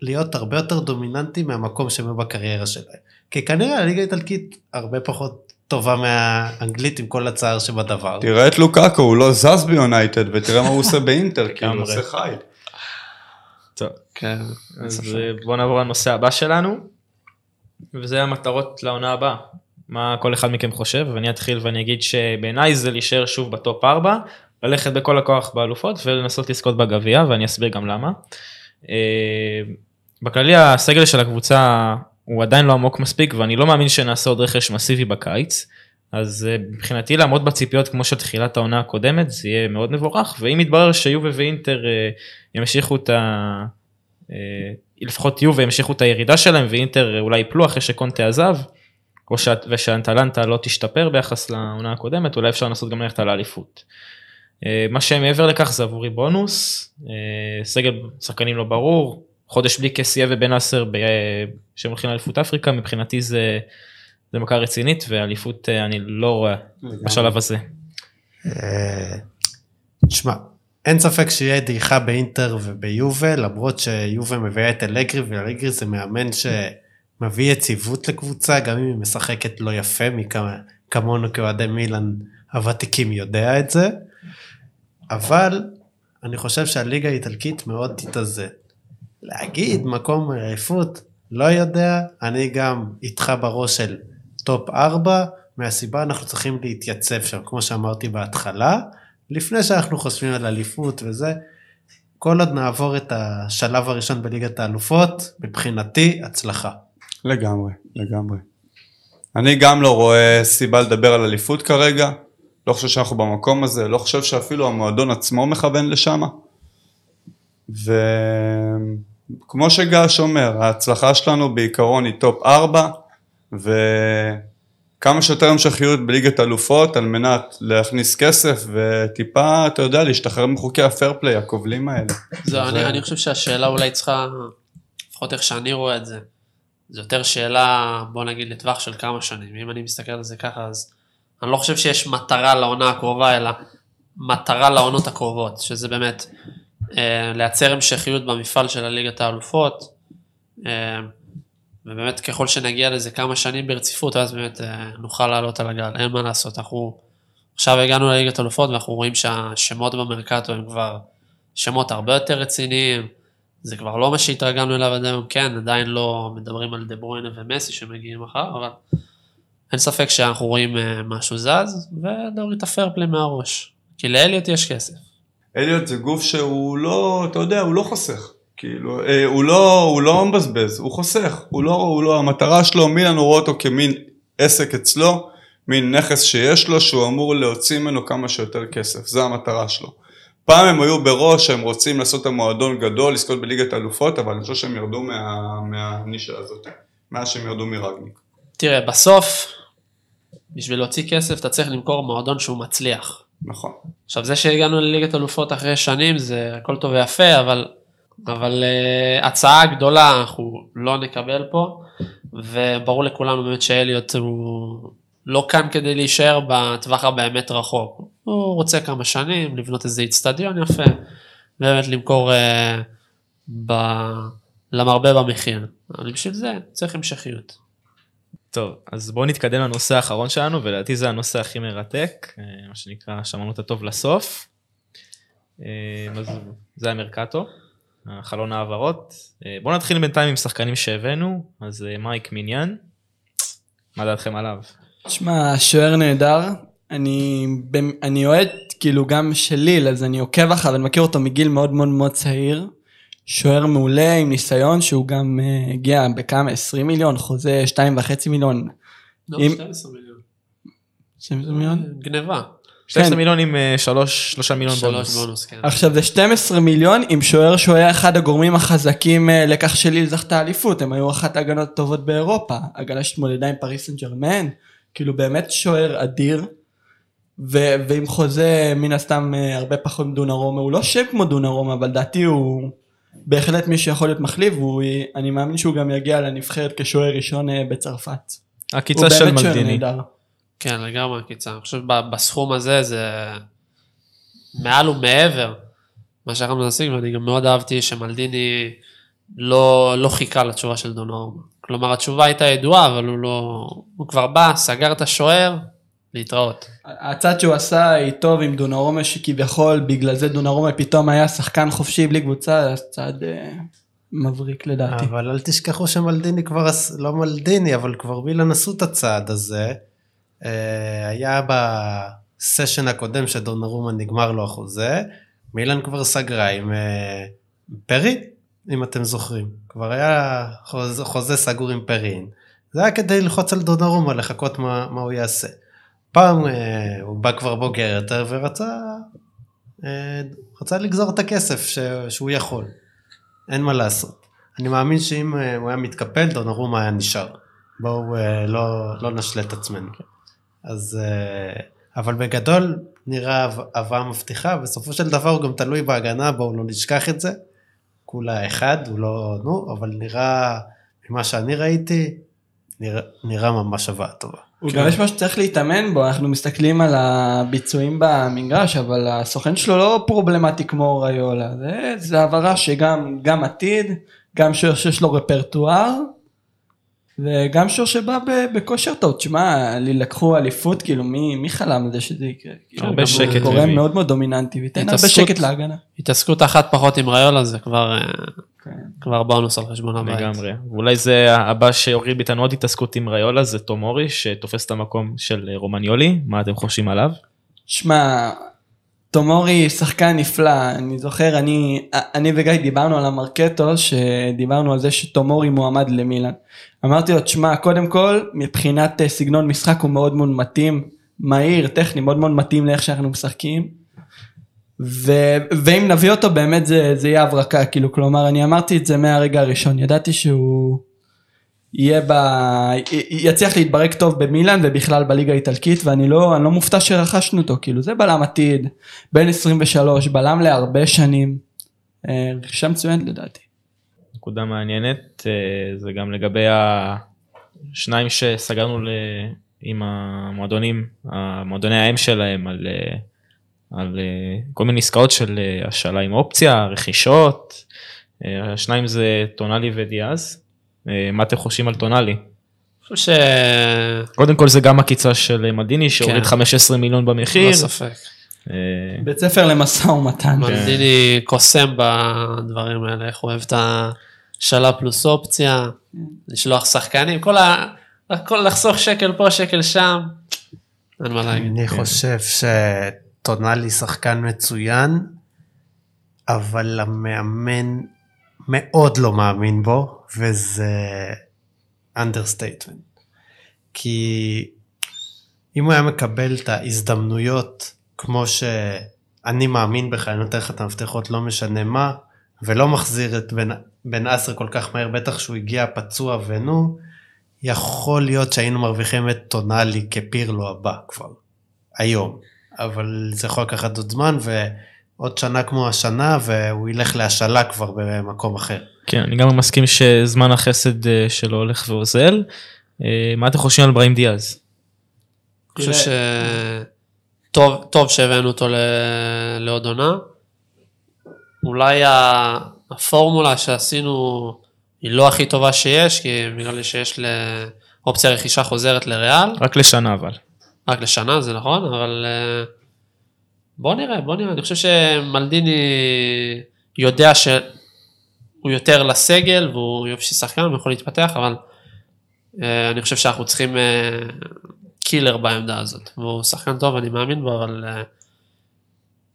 Speaker 4: להיות הרבה יותר דומיננטיים מהמקום שהם היו בקריירה שלהם. כי כנראה הליגה האיטלקית הרבה פחות טובה מהאנגלית עם כל הצער שבדבר.
Speaker 5: תראה את לוקאקו, הוא לא זז ביונייטד, ותראה מה הוא עושה באינטר, כאילו, הוא. עושה חי.
Speaker 1: טוב,
Speaker 2: כן.
Speaker 1: אז. אה, בוא נעבור לנושא הבא שלנו, וזה המטרות לעונה הבאה. מה כל אחד מכם חושב, ואני אתחיל ואני אגיד שבעיניי זה להישאר שוב בטופ 4, ללכת בכל הכוח באלופות ולנסות לזכות בגביע, ואני אסביר גם למה. אה, בכללי הסגל של הקבוצה הוא עדיין לא עמוק מספיק, ואני לא מאמין שנעשה עוד רכש מסיבי בקיץ. אז אה, מבחינתי לעמוד בציפיות כמו של תחילת העונה הקודמת זה יהיה מאוד מבורך ואם יתברר שיובה ואינטר אה, ימשיכו את ה... אה, לפחות יובה ימשיכו את הירידה שלהם ואינטר אולי יפלו אחרי שקונטה עזב או שאת- ושאנטלנטה לא תשתפר ביחס לעונה הקודמת אולי אפשר לנסות גם ללכת על האליפות. מה שמעבר לכך זה עבורי בונוס סגל שחקנים לא ברור חודש בלי קסיה ובן אסר ב- שהם הולכים לאליפות אפריקה מבחינתי זה. זה מכה רצינית ואליפות אה, אני לא רואה בשלב הזה.
Speaker 4: אה, תשמע, אין ספק שיהיה דעיכה באינטר וביובה, למרות שיובה מביאה את אלגרי, ואלגרי זה מאמן שמביא יציבות לקבוצה, גם אם היא משחקת לא יפה, מי כמה- כמונו כאוהדי מילאן הוותיקים יודע את זה, אבל אני חושב שהליגה האיטלקית מאוד תתאזן. להגיד מקום אליפות, לא יודע, אני גם איתך בראש של טופ 4, מהסיבה אנחנו צריכים להתייצב שם, כמו שאמרתי בהתחלה, לפני שאנחנו חושבים על אליפות וזה, כל עוד נעבור את השלב הראשון בליגת האלופות, מבחינתי, הצלחה.
Speaker 5: לגמרי, לגמרי. אני גם לא רואה סיבה לדבר על אליפות כרגע, לא חושב שאנחנו במקום הזה, לא חושב שאפילו המועדון עצמו מכוון לשם. וכמו שגיא אומר, ההצלחה שלנו בעיקרון היא טופ 4, וכמה שיותר המשכיות בליגת אלופות על מנת להכניס כסף וטיפה, אתה יודע, להשתחרר מחוקי הפייר פליי הכובלים האלה.
Speaker 2: זהו, אני, אני חושב שהשאלה אולי צריכה, לפחות איך שאני רואה את זה, זה יותר שאלה, בוא נגיד, לטווח של כמה שנים. אם אני מסתכל על זה ככה, אז אני לא חושב שיש מטרה לעונה הקרובה, אלא מטרה לעונות הקרובות, שזה באמת לייצר המשכיות במפעל של הליגת האלופות, אה, ובאמת ככל שנגיע לזה כמה שנים ברציפות, אז באמת אה, נוכל לעלות על הגל, אין מה לעשות, אנחנו עכשיו הגענו לליגת האלופות ואנחנו רואים שהשמות במרקטו הם כבר שמות הרבה יותר רציניים, זה כבר לא מה שהתרגלנו אליו עד היום, כן, עדיין לא מדברים על דה ברuyne ומסי שמגיעים מחר, אבל אין ספק שאנחנו רואים אה, משהו זז, ולהוריד את הפרפלי מהראש. כי לאליוט יש כסף.
Speaker 5: אליוט זה גוף שהוא לא, אתה יודע, הוא לא חוסך. כאילו, אה, הוא לא, הוא לא מבזבז, הוא חוסך. הוא לא, הוא לא, המטרה שלו, מילן הוא רואה אותו כמין עסק אצלו, מין נכס שיש לו, שהוא אמור להוציא ממנו כמה שיותר כסף. זו המטרה שלו. פעם הם היו בראש שהם רוצים לעשות את המועדון גדול, לזכות בליגת האלופות, אבל אני חושב שהם ירדו מה, מהנישה הזאת, מאז שהם ירדו מרגניק.
Speaker 2: תראה, בסוף, בשביל להוציא כסף אתה צריך למכור מועדון שהוא מצליח.
Speaker 5: נכון.
Speaker 2: עכשיו זה שהגענו לליגת אלופות אחרי שנים זה הכל טוב ויפה, אבל, אבל uh, הצעה גדולה אנחנו לא נקבל פה, וברור לכולנו באמת שאליוט הוא לא כאן כדי להישאר בטווח הבאמת רחוק. הוא רוצה כמה שנים לבנות איזה איצטדיון יפה, באמת למכור uh, ב... למרבה במחיר. אבל בשביל זה צריך המשכיות.
Speaker 1: טוב, אז בואו נתקדם לנושא האחרון שלנו, ולדעתי זה הנושא הכי מרתק, אה, מה שנקרא שמענו את הטוב לסוף. אה, אז זה המרקטו, חלון העברות. אה, בואו נתחיל בינתיים עם שחקנים שהבאנו, אז מייק מיניאן, מה דעתכם עליו?
Speaker 3: תשמע, שוער נהדר. אני, אני אוהד כאילו גם של ליל, אז אני עוקב אחריו, אני מכיר אותו מגיל מאוד מאוד מאוד צעיר. שוער מעולה עם ניסיון שהוא גם uh, הגיע בכמה 20 מיליון חוזה 2.5 מיליון.
Speaker 2: לא,
Speaker 3: אם-
Speaker 2: 12 מיליון.
Speaker 3: 12 מיליון?
Speaker 2: גניבה.
Speaker 1: 12 מיליון עם 3 מיליון
Speaker 2: שלוש
Speaker 1: בונוס.
Speaker 2: בונוס, כן.
Speaker 3: עכשיו זה 12 מיליון עם שוער שהוא היה אחד הגורמים החזקים אה, לכך שליל זכתה אליפות הם היו אחת ההגנות הטובות באירופה הגנה שהתמודדה עם פריס סן ג'רמן כאילו באמת שוער אדיר ו- ועם חוזה מן הסתם אה, הרבה פחות מדונרומה הוא לא שם כמו דונרומה אבל לדעתי הוא בהחלט מי שיכול להיות מחליף ואני מאמין שהוא גם יגיע לנבחרת כשוער ראשון אה, בצרפת.
Speaker 1: עקיצה של מלדיני.
Speaker 2: כן, לגמרי קיצר. אני חושב בסכום הזה זה מעל ומעבר מה שאנחנו מנסים, ואני גם מאוד אהבתי שמלדיני לא, לא חיכה לתשובה של דונרומה. כלומר, התשובה הייתה ידועה, אבל הוא לא... הוא כבר בא, סגר את השוער, להתראות.
Speaker 3: הצד שהוא עשה היא טוב עם דונרומה שכביכול בגלל זה דונרומה פתאום היה שחקן חופשי בלי קבוצה אז צעד אה, מבריק לדעתי.
Speaker 4: אבל אל תשכחו שמלדיני כבר, לא מלדיני, אבל כבר מילן עשו את הצעד הזה. אה, היה בסשן הקודם שדונרומה נגמר לו החוזה, מילן כבר סגרה עם אה, פרין, אם אתם זוכרים. כבר היה חוזה, חוזה סגור עם פרין. זה היה כדי ללחוץ על דונרומה, לחכות מה, מה הוא יעשה. פעם אה, הוא בא כבר בוגר יותר ורצה אה, רצה לגזור את הכסף ש, שהוא יכול. אין מה לעשות. אני מאמין שאם אה, הוא היה מתקפל, דונרומה היה נשאר. בואו לא, לא נשלה את עצמנו. אז, אבל בגדול נראה הבאה מבטיחה, בסופו של דבר הוא גם תלוי בהגנה, בואו לא נשכח את זה. כולה אחד, הוא לא, נו, אבל נראה, ממה שאני ראיתי, נראה, נראה ממש הבאה טובה.
Speaker 3: הוא גם יש משהו שצריך להתאמן בו, אנחנו מסתכלים על הביצועים במגרש, אבל הסוכן שלו לא פרובלמטי כמו ריולה, זה, זה העברה שגם גם עתיד, גם שיש לו רפרטואר, וגם שוער שבא בכושר טוב, תשמע, לי לקחו אליפות, כאילו מי, מי חלם על זה שזה יקרה? כאילו,
Speaker 1: הרבה
Speaker 3: הוא
Speaker 1: שקט
Speaker 3: גורם
Speaker 1: מביא.
Speaker 3: מאוד מאוד דומיננטי, וייתן הרבה שקט להגנה.
Speaker 2: התעסקות אחת פחות עם ריולה זה כבר, אה,
Speaker 3: כן.
Speaker 2: כבר בונוס על חשבון הבית.
Speaker 1: לגמרי. ואולי זה הבא שיוריד מאיתנו עוד התעסקות עם ריולה, זה תומורי, שתופס את המקום של רומניולי, מה אתם חושבים עליו?
Speaker 3: שמע, תומורי שחקן נפלא, אני זוכר, אני, אני וגיא דיברנו על המרקטו, שדיברנו על זה שתומורי מועמד למילאן. אמרתי לו, תשמע, קודם כל, מבחינת אה, סגנון משחק הוא מאוד מאוד מתאים, מהיר, טכני, מאוד מאוד מתאים לאיך שאנחנו משחקים. ו, ואם נביא אותו באמת זה, זה יהיה הברקה, כאילו, כלומר, אני אמרתי את זה מהרגע הראשון, ידעתי שהוא יהיה ב... יצליח להתברק טוב במילאן ובכלל בליגה האיטלקית, ואני לא, לא מופתע שרכשנו אותו, כאילו, זה בלם עתיד, בן 23, בלם להרבה שנים, אה, רכישה מצוינת לדעתי.
Speaker 1: נקודה מעניינת, אה, זה גם לגבי השניים שסגרנו ל... עם המועדונים, המועדוני האם שלהם על, אה, על כל מיני עסקאות של השאלה עם אופציה, רכישות, השניים זה טונאלי ודיאז, מה אתם חושבים על טונאלי?
Speaker 2: חושב
Speaker 1: קודם כל זה גם עקיצה של מלדיני שהוריד
Speaker 2: כן.
Speaker 1: 15 מיליון במחיר,
Speaker 2: ללא ספק.
Speaker 1: אה,
Speaker 3: בית ספר למשא ומתן.
Speaker 2: מלדיני קוסם בדברים האלה, איך הוא אוהב את השאלה פלוס אופציה, לשלוח שחקנים, כל ה... הכל לחסוך שקל פה, שקל שם, אין מה להגיד.
Speaker 4: אני חושב שטונאלי שחקן מצוין, אבל המאמן מאוד לא מאמין בו, וזה understatement. כי אם הוא היה מקבל את ההזדמנויות כמו שאני מאמין בך, אני נותן לך את המפתחות לא משנה מה, ולא מחזיר את בן, בנאסר כל כך מהר, בטח שהוא הגיע פצוע ונו, יכול להיות שהיינו מרוויחים את טונאלי כפירלו הבא כבר, היום. אבל זה יכול לקחת עוד זמן, ועוד שנה כמו השנה, והוא ילך להשאלה כבר במקום אחר.
Speaker 1: כן, אני גם מסכים שזמן החסד אה, שלו הולך ואוזל. אה, מה אתם חושבים על בראים דיאז?
Speaker 2: אני חושב שטוב טוב שהבאנו אותו. לעוד עונה. אולי הפורמולה שעשינו היא לא הכי טובה שיש, כי בגלל לי שיש לאופציה רכישה חוזרת לריאל,
Speaker 1: רק לשנה אבל.
Speaker 2: רק לשנה זה נכון, אבל אה, בוא נראה, בוא נראה, אני חושב שמלדיני יודע שהוא יותר לסגל והוא יופי שחקן, הוא יכול להתפתח, אבל אה, אני חושב שאנחנו צריכים אה, קילר בעמדה הזאת, והוא שחקן טוב, אני מאמין בו, אבל אה,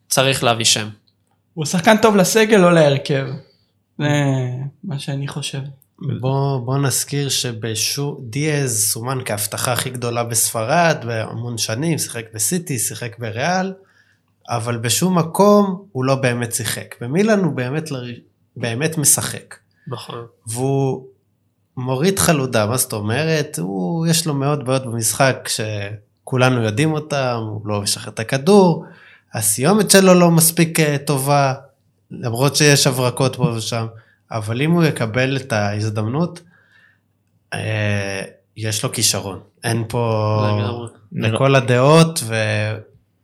Speaker 2: צריך להביא שם.
Speaker 3: הוא שחקן טוב לסגל או להרכב. זה מה שאני חושב.
Speaker 4: בוא, בוא נזכיר שדיאז סומן כהבטחה הכי גדולה בספרד בהמון שנים, שיחק בסיטי, שיחק בריאל, אבל בשום מקום הוא לא באמת שיחק. במילאן הוא באמת, ל- באמת משחק.
Speaker 2: נכון.
Speaker 4: והוא מוריד חלודה, מה זאת אומרת? הוא, יש לו מאוד בעיות במשחק שכולנו יודעים אותם, הוא לא משחרר את הכדור, הסיומת שלו לא מספיק אה, טובה, למרות שיש הברקות פה ושם, אבל אם הוא יקבל את ההזדמנות, אה, יש לו כישרון. אין פה
Speaker 2: לגמרי.
Speaker 4: לכל הדעות,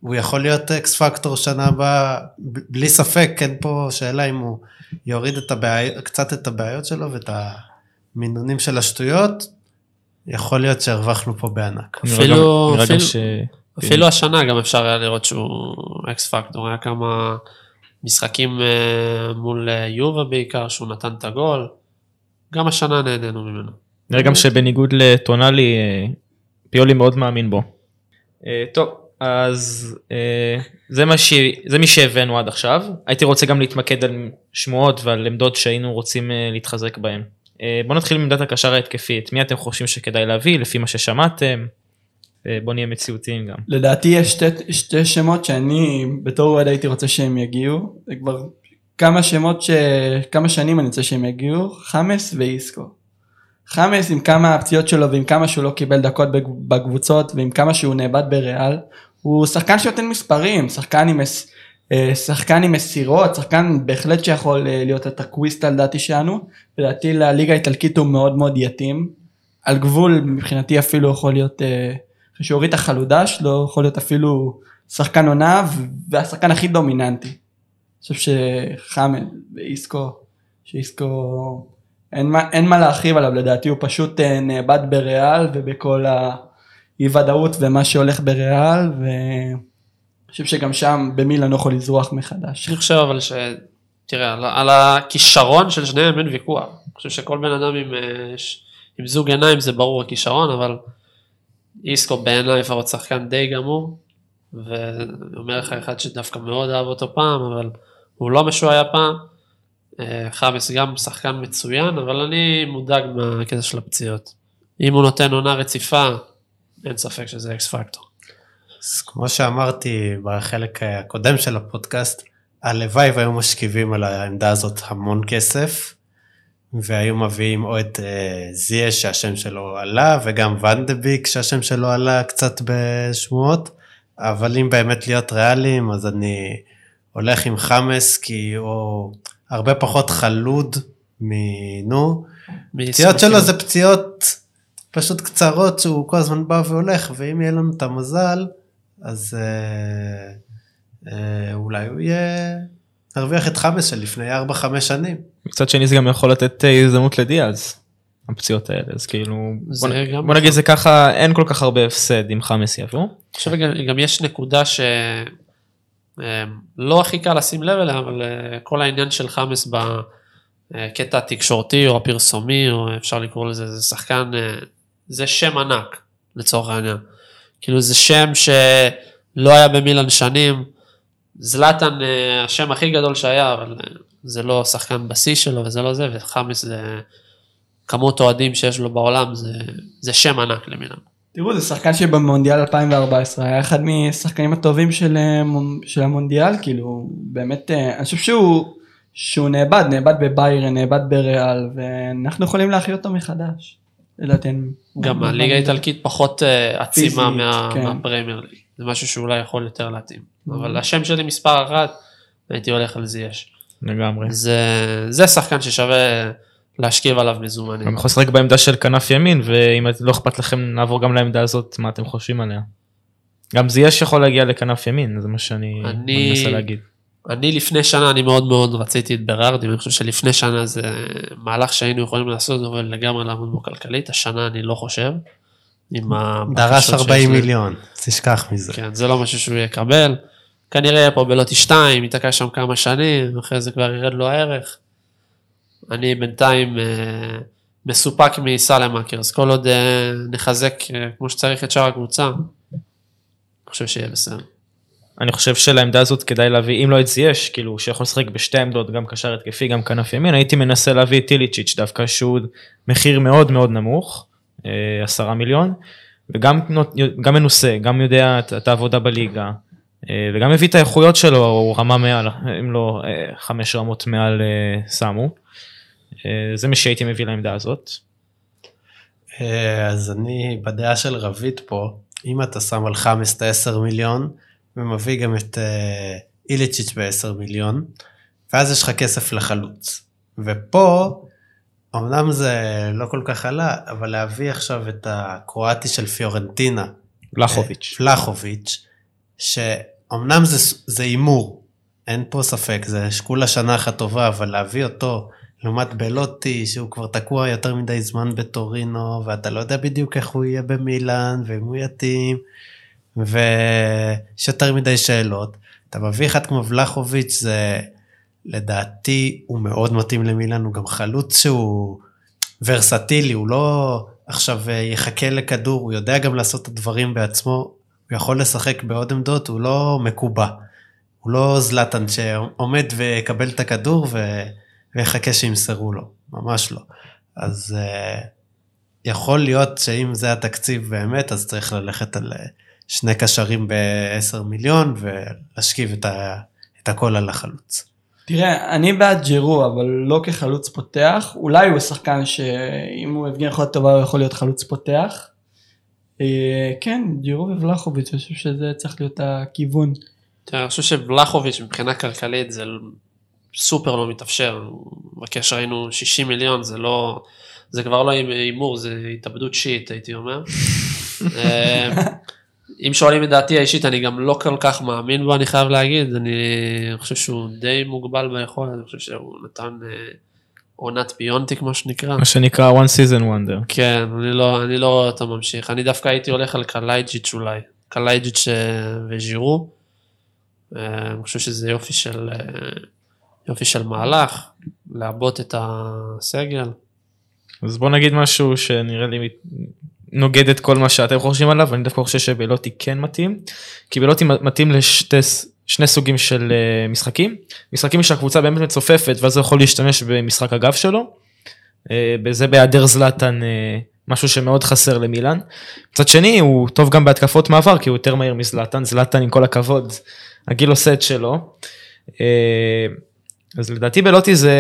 Speaker 4: והוא יכול להיות אקס פקטור שנה הבאה, בלי ספק, אין פה שאלה אם הוא יוריד את הבעי... קצת את הבעיות שלו ואת המינונים של השטויות, יכול להיות שהרווחנו פה בענק.
Speaker 2: אפילו- אפילו-
Speaker 1: ש...
Speaker 2: אפילו השנה גם אפשר היה לראות שהוא אקס פקטור, היה כמה משחקים אה, מול אה, יובה בעיקר, שהוא נתן את הגול. גם השנה נהנינו ממנו.
Speaker 1: נראה גם שבניגוד לטונאלי, אה, פיולי מאוד מאמין בו. טוב, אז אה, זה, מה ש... זה מי שהבאנו עד עכשיו. הייתי רוצה גם להתמקד על שמועות ועל עמדות שהיינו רוצים אה, להתחזק בהן. אה, בוא נתחיל מעמדת הקשר ההתקפי, את מי אתם חושבים שכדאי להביא לפי מה ששמעתם? בוא נהיה מציאותיים גם.
Speaker 3: לדעתי יש שתי, שתי שמות שאני בתור אוהד הייתי רוצה שהם יגיעו. זה כבר כמה שמות ש... כמה שנים אני רוצה שהם יגיעו. חמאס ואיסקו. חמאס עם כמה הפציעות שלו ועם כמה שהוא לא קיבל דקות בקבוצות ועם כמה שהוא נאבד בריאל. הוא שחקן שנותן מספרים, שחקן עם. אה, שחקן עם מסירות, שחקן בהחלט שיכול אה, להיות הטקוויסט על דעתי שלנו. לדעתי לליגה האיטלקית הוא מאוד מאוד יתאים. על גבול מבחינתי אפילו יכול להיות, אה, אחרי שהוא הוריד החלודה שלו, יכול להיות אפילו שחקן עונה והשחקן הכי דומיננטי. אני חושב שחמד ואיסקו, שאיסקו, אין מה, אין מה להרחיב עליו לדעתי, הוא פשוט נאבד בריאל ובכל האי ודאות ומה שהולך בריאל, ואני חושב שגם שם במילאן הוא יכול לזרוח מחדש.
Speaker 2: אני חושב אבל ש... תראה, על, על הכישרון של שניהם אין ויכוח. אני חושב שכל בן אדם עם, אה, עם זוג עיניים זה ברור הכישרון, אבל איסקו בעיניי לפחות שחקן די גמור. ואני אומר לך אחד שדווקא מאוד אהב אותו פעם, אבל הוא לא משועע פעם. אה, חמאס גם שחקן מצוין, אבל אני מודאג מהקטע של הפציעות. אם הוא נותן עונה רציפה, אין ספק שזה אקס פקטור.
Speaker 4: אז כמו שאמרתי בחלק הקודם של הפודקאסט, הלוואי והיו משכיבים על העמדה הזאת המון כסף, והיו מביאים או את אה, זיה שהשם שלו עלה, וגם ונדביק שהשם שלו עלה קצת בשמועות, אבל אם באמת להיות ריאליים, אז אני הולך עם חמאס, כי הוא הרבה פחות חלוד מנו. פציעות שלו זה פציעות פשוט קצרות שהוא כל הזמן בא והולך, ואם יהיה לנו את המזל, אז אה, אה, אולי הוא יהיה... נרוויח את חמאס של לפני 4-5 שנים.
Speaker 1: מצד שני זה גם יכול לתת אה, הזדמנות לדיאז. הפציעות האלה אז כאילו בוא,
Speaker 2: גם
Speaker 1: בוא נגיד זה ככה אין כל כך הרבה הפסד אם חמאס יבוא.
Speaker 2: חושב גם, גם יש נקודה שלא הכי קל לשים לב אליה, אבל אה, כל העניין של חמאס בקטע התקשורתי או הפרסומי, או אפשר לקרוא לזה, זה שחקן, אה, זה שם ענק לצורך העניין. כאילו זה שם שלא היה במילן שנים, זלאטן אה, השם הכי גדול שהיה, אבל זה לא שחקן בשיא שלו וזה לא זה, וחמאס זה כמות אוהדים שיש לו בעולם, זה, זה שם ענק למילן.
Speaker 3: תראו, זה שחקן שבמונדיאל 2014 היה אחד מהשחקנים הטובים של, אה, של המונדיאל, כאילו, באמת, אה, אני חושב שהוא, שהוא נאבד, נאבד בביירן, נאבד בריאל, ואנחנו יכולים להחיות אותו מחדש, לדעתנו.
Speaker 2: גם הליגה האיטלקית פחות אה, עצימה
Speaker 3: כן.
Speaker 2: מהפרמייר ליג. זה משהו שאולי יכול יותר להתאים. אבל השם שלי מספר אחת, הייתי הולך על זייש.
Speaker 1: לגמרי.
Speaker 2: זה, זה שחקן ששווה להשכיב עליו מזומנים.
Speaker 1: גם יכול לשחק בעמדה של כנף ימין ואם לא אכפת לכם נעבור גם לעמדה הזאת מה אתם חושבים עליה. גם זייש יכול להגיע לכנף ימין זה מה שאני
Speaker 2: אני-
Speaker 1: מנסה להגיד.
Speaker 2: אני לפני שנה, אני מאוד מאוד רציתי את ברארדי, ואני חושב שלפני שנה זה מהלך שהיינו יכולים לעשות, אבל לגמרי לעמוד בו כלכלית. השנה אני לא חושב. עם הבקשות
Speaker 4: דרש
Speaker 2: שיש
Speaker 4: 40
Speaker 2: לי.
Speaker 4: מיליון, תשכח מזה.
Speaker 2: כן, זה לא משהו שהוא יקבל. כנראה יהיה פה בלוטי 2, ייתקע שם כמה שנים, אחרי זה כבר ירד לו הערך. אני בינתיים אה, מסופק מסלמאקרס, כל עוד אה, נחזק אה, כמו שצריך את שאר הקבוצה, אני חושב שיהיה בסדר.
Speaker 1: אני חושב שלעמדה הזאת כדאי להביא אם לא את זייש כאילו שיכול לשחק בשתי עמדות גם קשר התקפי גם כנף ימין הייתי מנסה להביא את טיליצ'יץ' דווקא שהוא מחיר מאוד מאוד נמוך אה, עשרה מיליון וגם גם מנוסה גם יודע את, העבודה בליגה אה, וגם מביא את האיכויות שלו הוא רמה מעל אם לא אה, חמש רמות מעל. אה, זה מי שהייתי מביא לעמדה הזאת.
Speaker 4: אז אני בדעה של רביד פה, אם אתה שם על חמאס את ה-10 מיליון, ומביא גם את אה, איליצ'יץ' ב-10 מיליון, ואז יש לך כסף לחלוץ. ופה, אמנם זה לא כל כך עלה, אבל להביא עכשיו את הקרואטי של פיורנטינה,
Speaker 1: לחוביץ'.
Speaker 4: פלחוביץ', שאומנם זה הימור, אין פה ספק, זה שקולה שנה אחת טובה, אבל להביא אותו לעומת בלוטי, שהוא כבר תקוע יותר מדי זמן בטורינו, ואתה לא יודע בדיוק איך הוא יהיה במילאן, ואם הוא יתאים, ויש יותר מדי שאלות. אתה מביא אחד כמו ולחוביץ', זה לדעתי הוא מאוד מתאים למילאן, הוא גם חלוץ שהוא ורסטילי, הוא לא עכשיו אה, יחכה לכדור, הוא יודע גם לעשות את הדברים בעצמו, הוא יכול לשחק בעוד עמדות, הוא לא מקובע. הוא לא זלטן שעומד ויקבל את הכדור ו... ויחכה שימסרו לו, ממש לא. אז uh, יכול להיות שאם זה התקציב באמת, אז צריך ללכת על uh, שני קשרים ב-10 מיליון ולהשכיב את, ה... את הכל על החלוץ.
Speaker 3: תראה, אני בעד ג'ירו, אבל לא כחלוץ פותח. אולי הוא שחקן שאם הוא יבגן יכולת טובה הוא יכול להיות חלוץ פותח. אה, כן, ג'ירו ובלחוביץ', אני חושב שזה צריך להיות הכיוון.
Speaker 2: תראה, אני חושב שבלחוביץ' מבחינה כלכלית זה סופר לא מתאפשר. בקשר היינו 60 מיליון, זה לא, זה כבר לא הימור, זה התאבדות שיעית הייתי אומר. אם שואלים את דעתי האישית, אני גם לא כל כך מאמין בו, אני חייב להגיד. אני חושב שהוא די מוגבל ביכולת, אני חושב שהוא נתן אה, עונת ביינטיק, מה שנקרא.
Speaker 1: מה שנקרא one season wonder.
Speaker 2: כן, אני לא, אני לא רואה אותו ממשיך. אני דווקא הייתי הולך על קלייג'יץ' אולי. קלייג'יץ' אה, וז'ירו. אה, אני חושב שזה יופי של, יופי של מהלך, לעבות את הסגל.
Speaker 1: אז בוא נגיד משהו שנראה לי נוגד את כל מה שאתם חושבים עליו, אני דווקא חושב שבלוטי כן מתאים, כי בלוטי מתאים לשני סוגים של אה, משחקים, משחקים שהקבוצה באמת מצופפת ואז הוא יכול להשתמש במשחק הגב שלו, אה, בזה בהיעדר זלאטן אה, משהו שמאוד חסר למילאן. מצד שני הוא טוב גם בהתקפות מעבר כי הוא יותר מהיר מזלאטן, זלאטן עם כל הכבוד, הגיל עושה את שלו. אז לדעתי בלוטי זה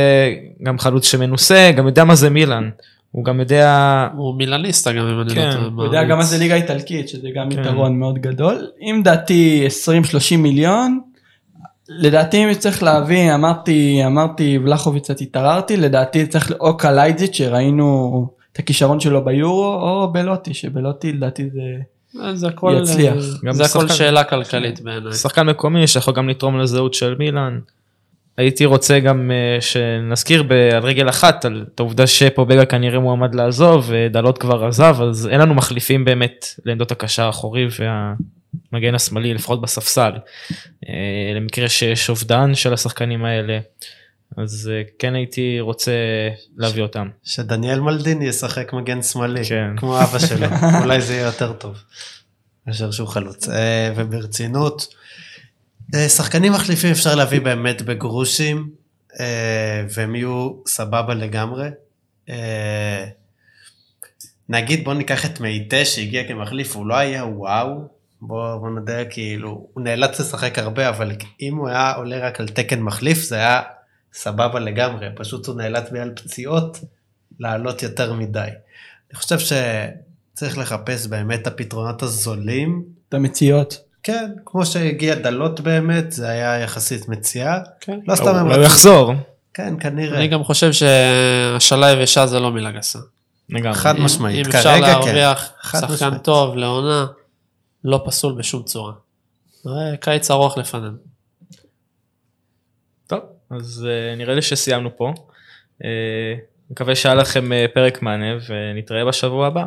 Speaker 1: גם חלוץ שמנוסה, גם יודע מה זה מילאן. הוא גם יודע...
Speaker 2: הוא מילניסטה גם אם אני
Speaker 1: כן,
Speaker 2: לא טועה.
Speaker 3: הוא יודע גם מה זה ליגה איטלקית, שזה גם
Speaker 1: כן.
Speaker 3: יתרון מאוד גדול. אם דעתי 20-30 מיליון, לדעתי אם צריך להביא, אמרתי, אמרתי ולחוביץ קצת התעררתי, לדעתי צריך או קלייזיץ' שראינו את הכישרון שלו ביורו, או בלוטי, שבלוטי לדעתי זה...
Speaker 2: זה הכל,
Speaker 3: יצליח.
Speaker 1: גם
Speaker 2: זה הכל שאלה כלכלית בעיניי.
Speaker 1: שחקן מקומי שיכול גם לתרום לזהות של מילאן. הייתי רוצה גם אה, שנזכיר על רגל אחת על את העובדה שפובגה כנראה מועמד לעזוב ודלות כבר עזב אז אין לנו מחליפים באמת לעמדות הקשר האחורי והמגן השמאלי לפחות בספסל. אה, למקרה שיש אובדן של השחקנים האלה אז אה, כן הייתי רוצה להביא אותם.
Speaker 4: שדניאל מלדיני ישחק מגן שמאלי,
Speaker 1: כן.
Speaker 4: כמו אבא שלו, אולי זה יהיה יותר טוב, מאשר שהוא חלוץ. אה, וברצינות, אה, שחקנים מחליפים אפשר להביא באמת בגרושים, אה, והם יהיו סבבה לגמרי. אה, נגיד בוא ניקח את מייטה שהגיע כמחליף, הוא לא היה וואו, בוא, בוא נדע כאילו, הוא נאלץ לשחק הרבה, אבל אם הוא היה עולה רק על תקן מחליף זה היה סבבה לגמרי, פשוט הוא נאלץ בגלל פציעות לעלות יותר מדי. אני חושב שצריך לחפש באמת את הפתרונות הזולים.
Speaker 3: את המציאות.
Speaker 4: כן, כמו שהגיע דלות באמת, זה היה יחסית מציאה.
Speaker 2: כן.
Speaker 4: לא סתם הם רצו-
Speaker 1: יחזור.
Speaker 4: כן, כנראה.
Speaker 2: אני גם חושב שהשאלה יבשה זה לא מילה גסה.
Speaker 1: לגמרי.
Speaker 4: חד
Speaker 2: אם-
Speaker 4: משמעית,
Speaker 2: אם אפשר
Speaker 4: כרגע כן.
Speaker 2: להרוויח שחקן
Speaker 4: משמעית.
Speaker 2: טוב לעונה, לא פסול בשום צורה. קיץ ארוך לפנינו.
Speaker 1: טוב, אז uh, נראה לי שסיימנו פה. Uh, מקווה שהיה לכם uh, פרק מענה ונתראה בשבוע הבא.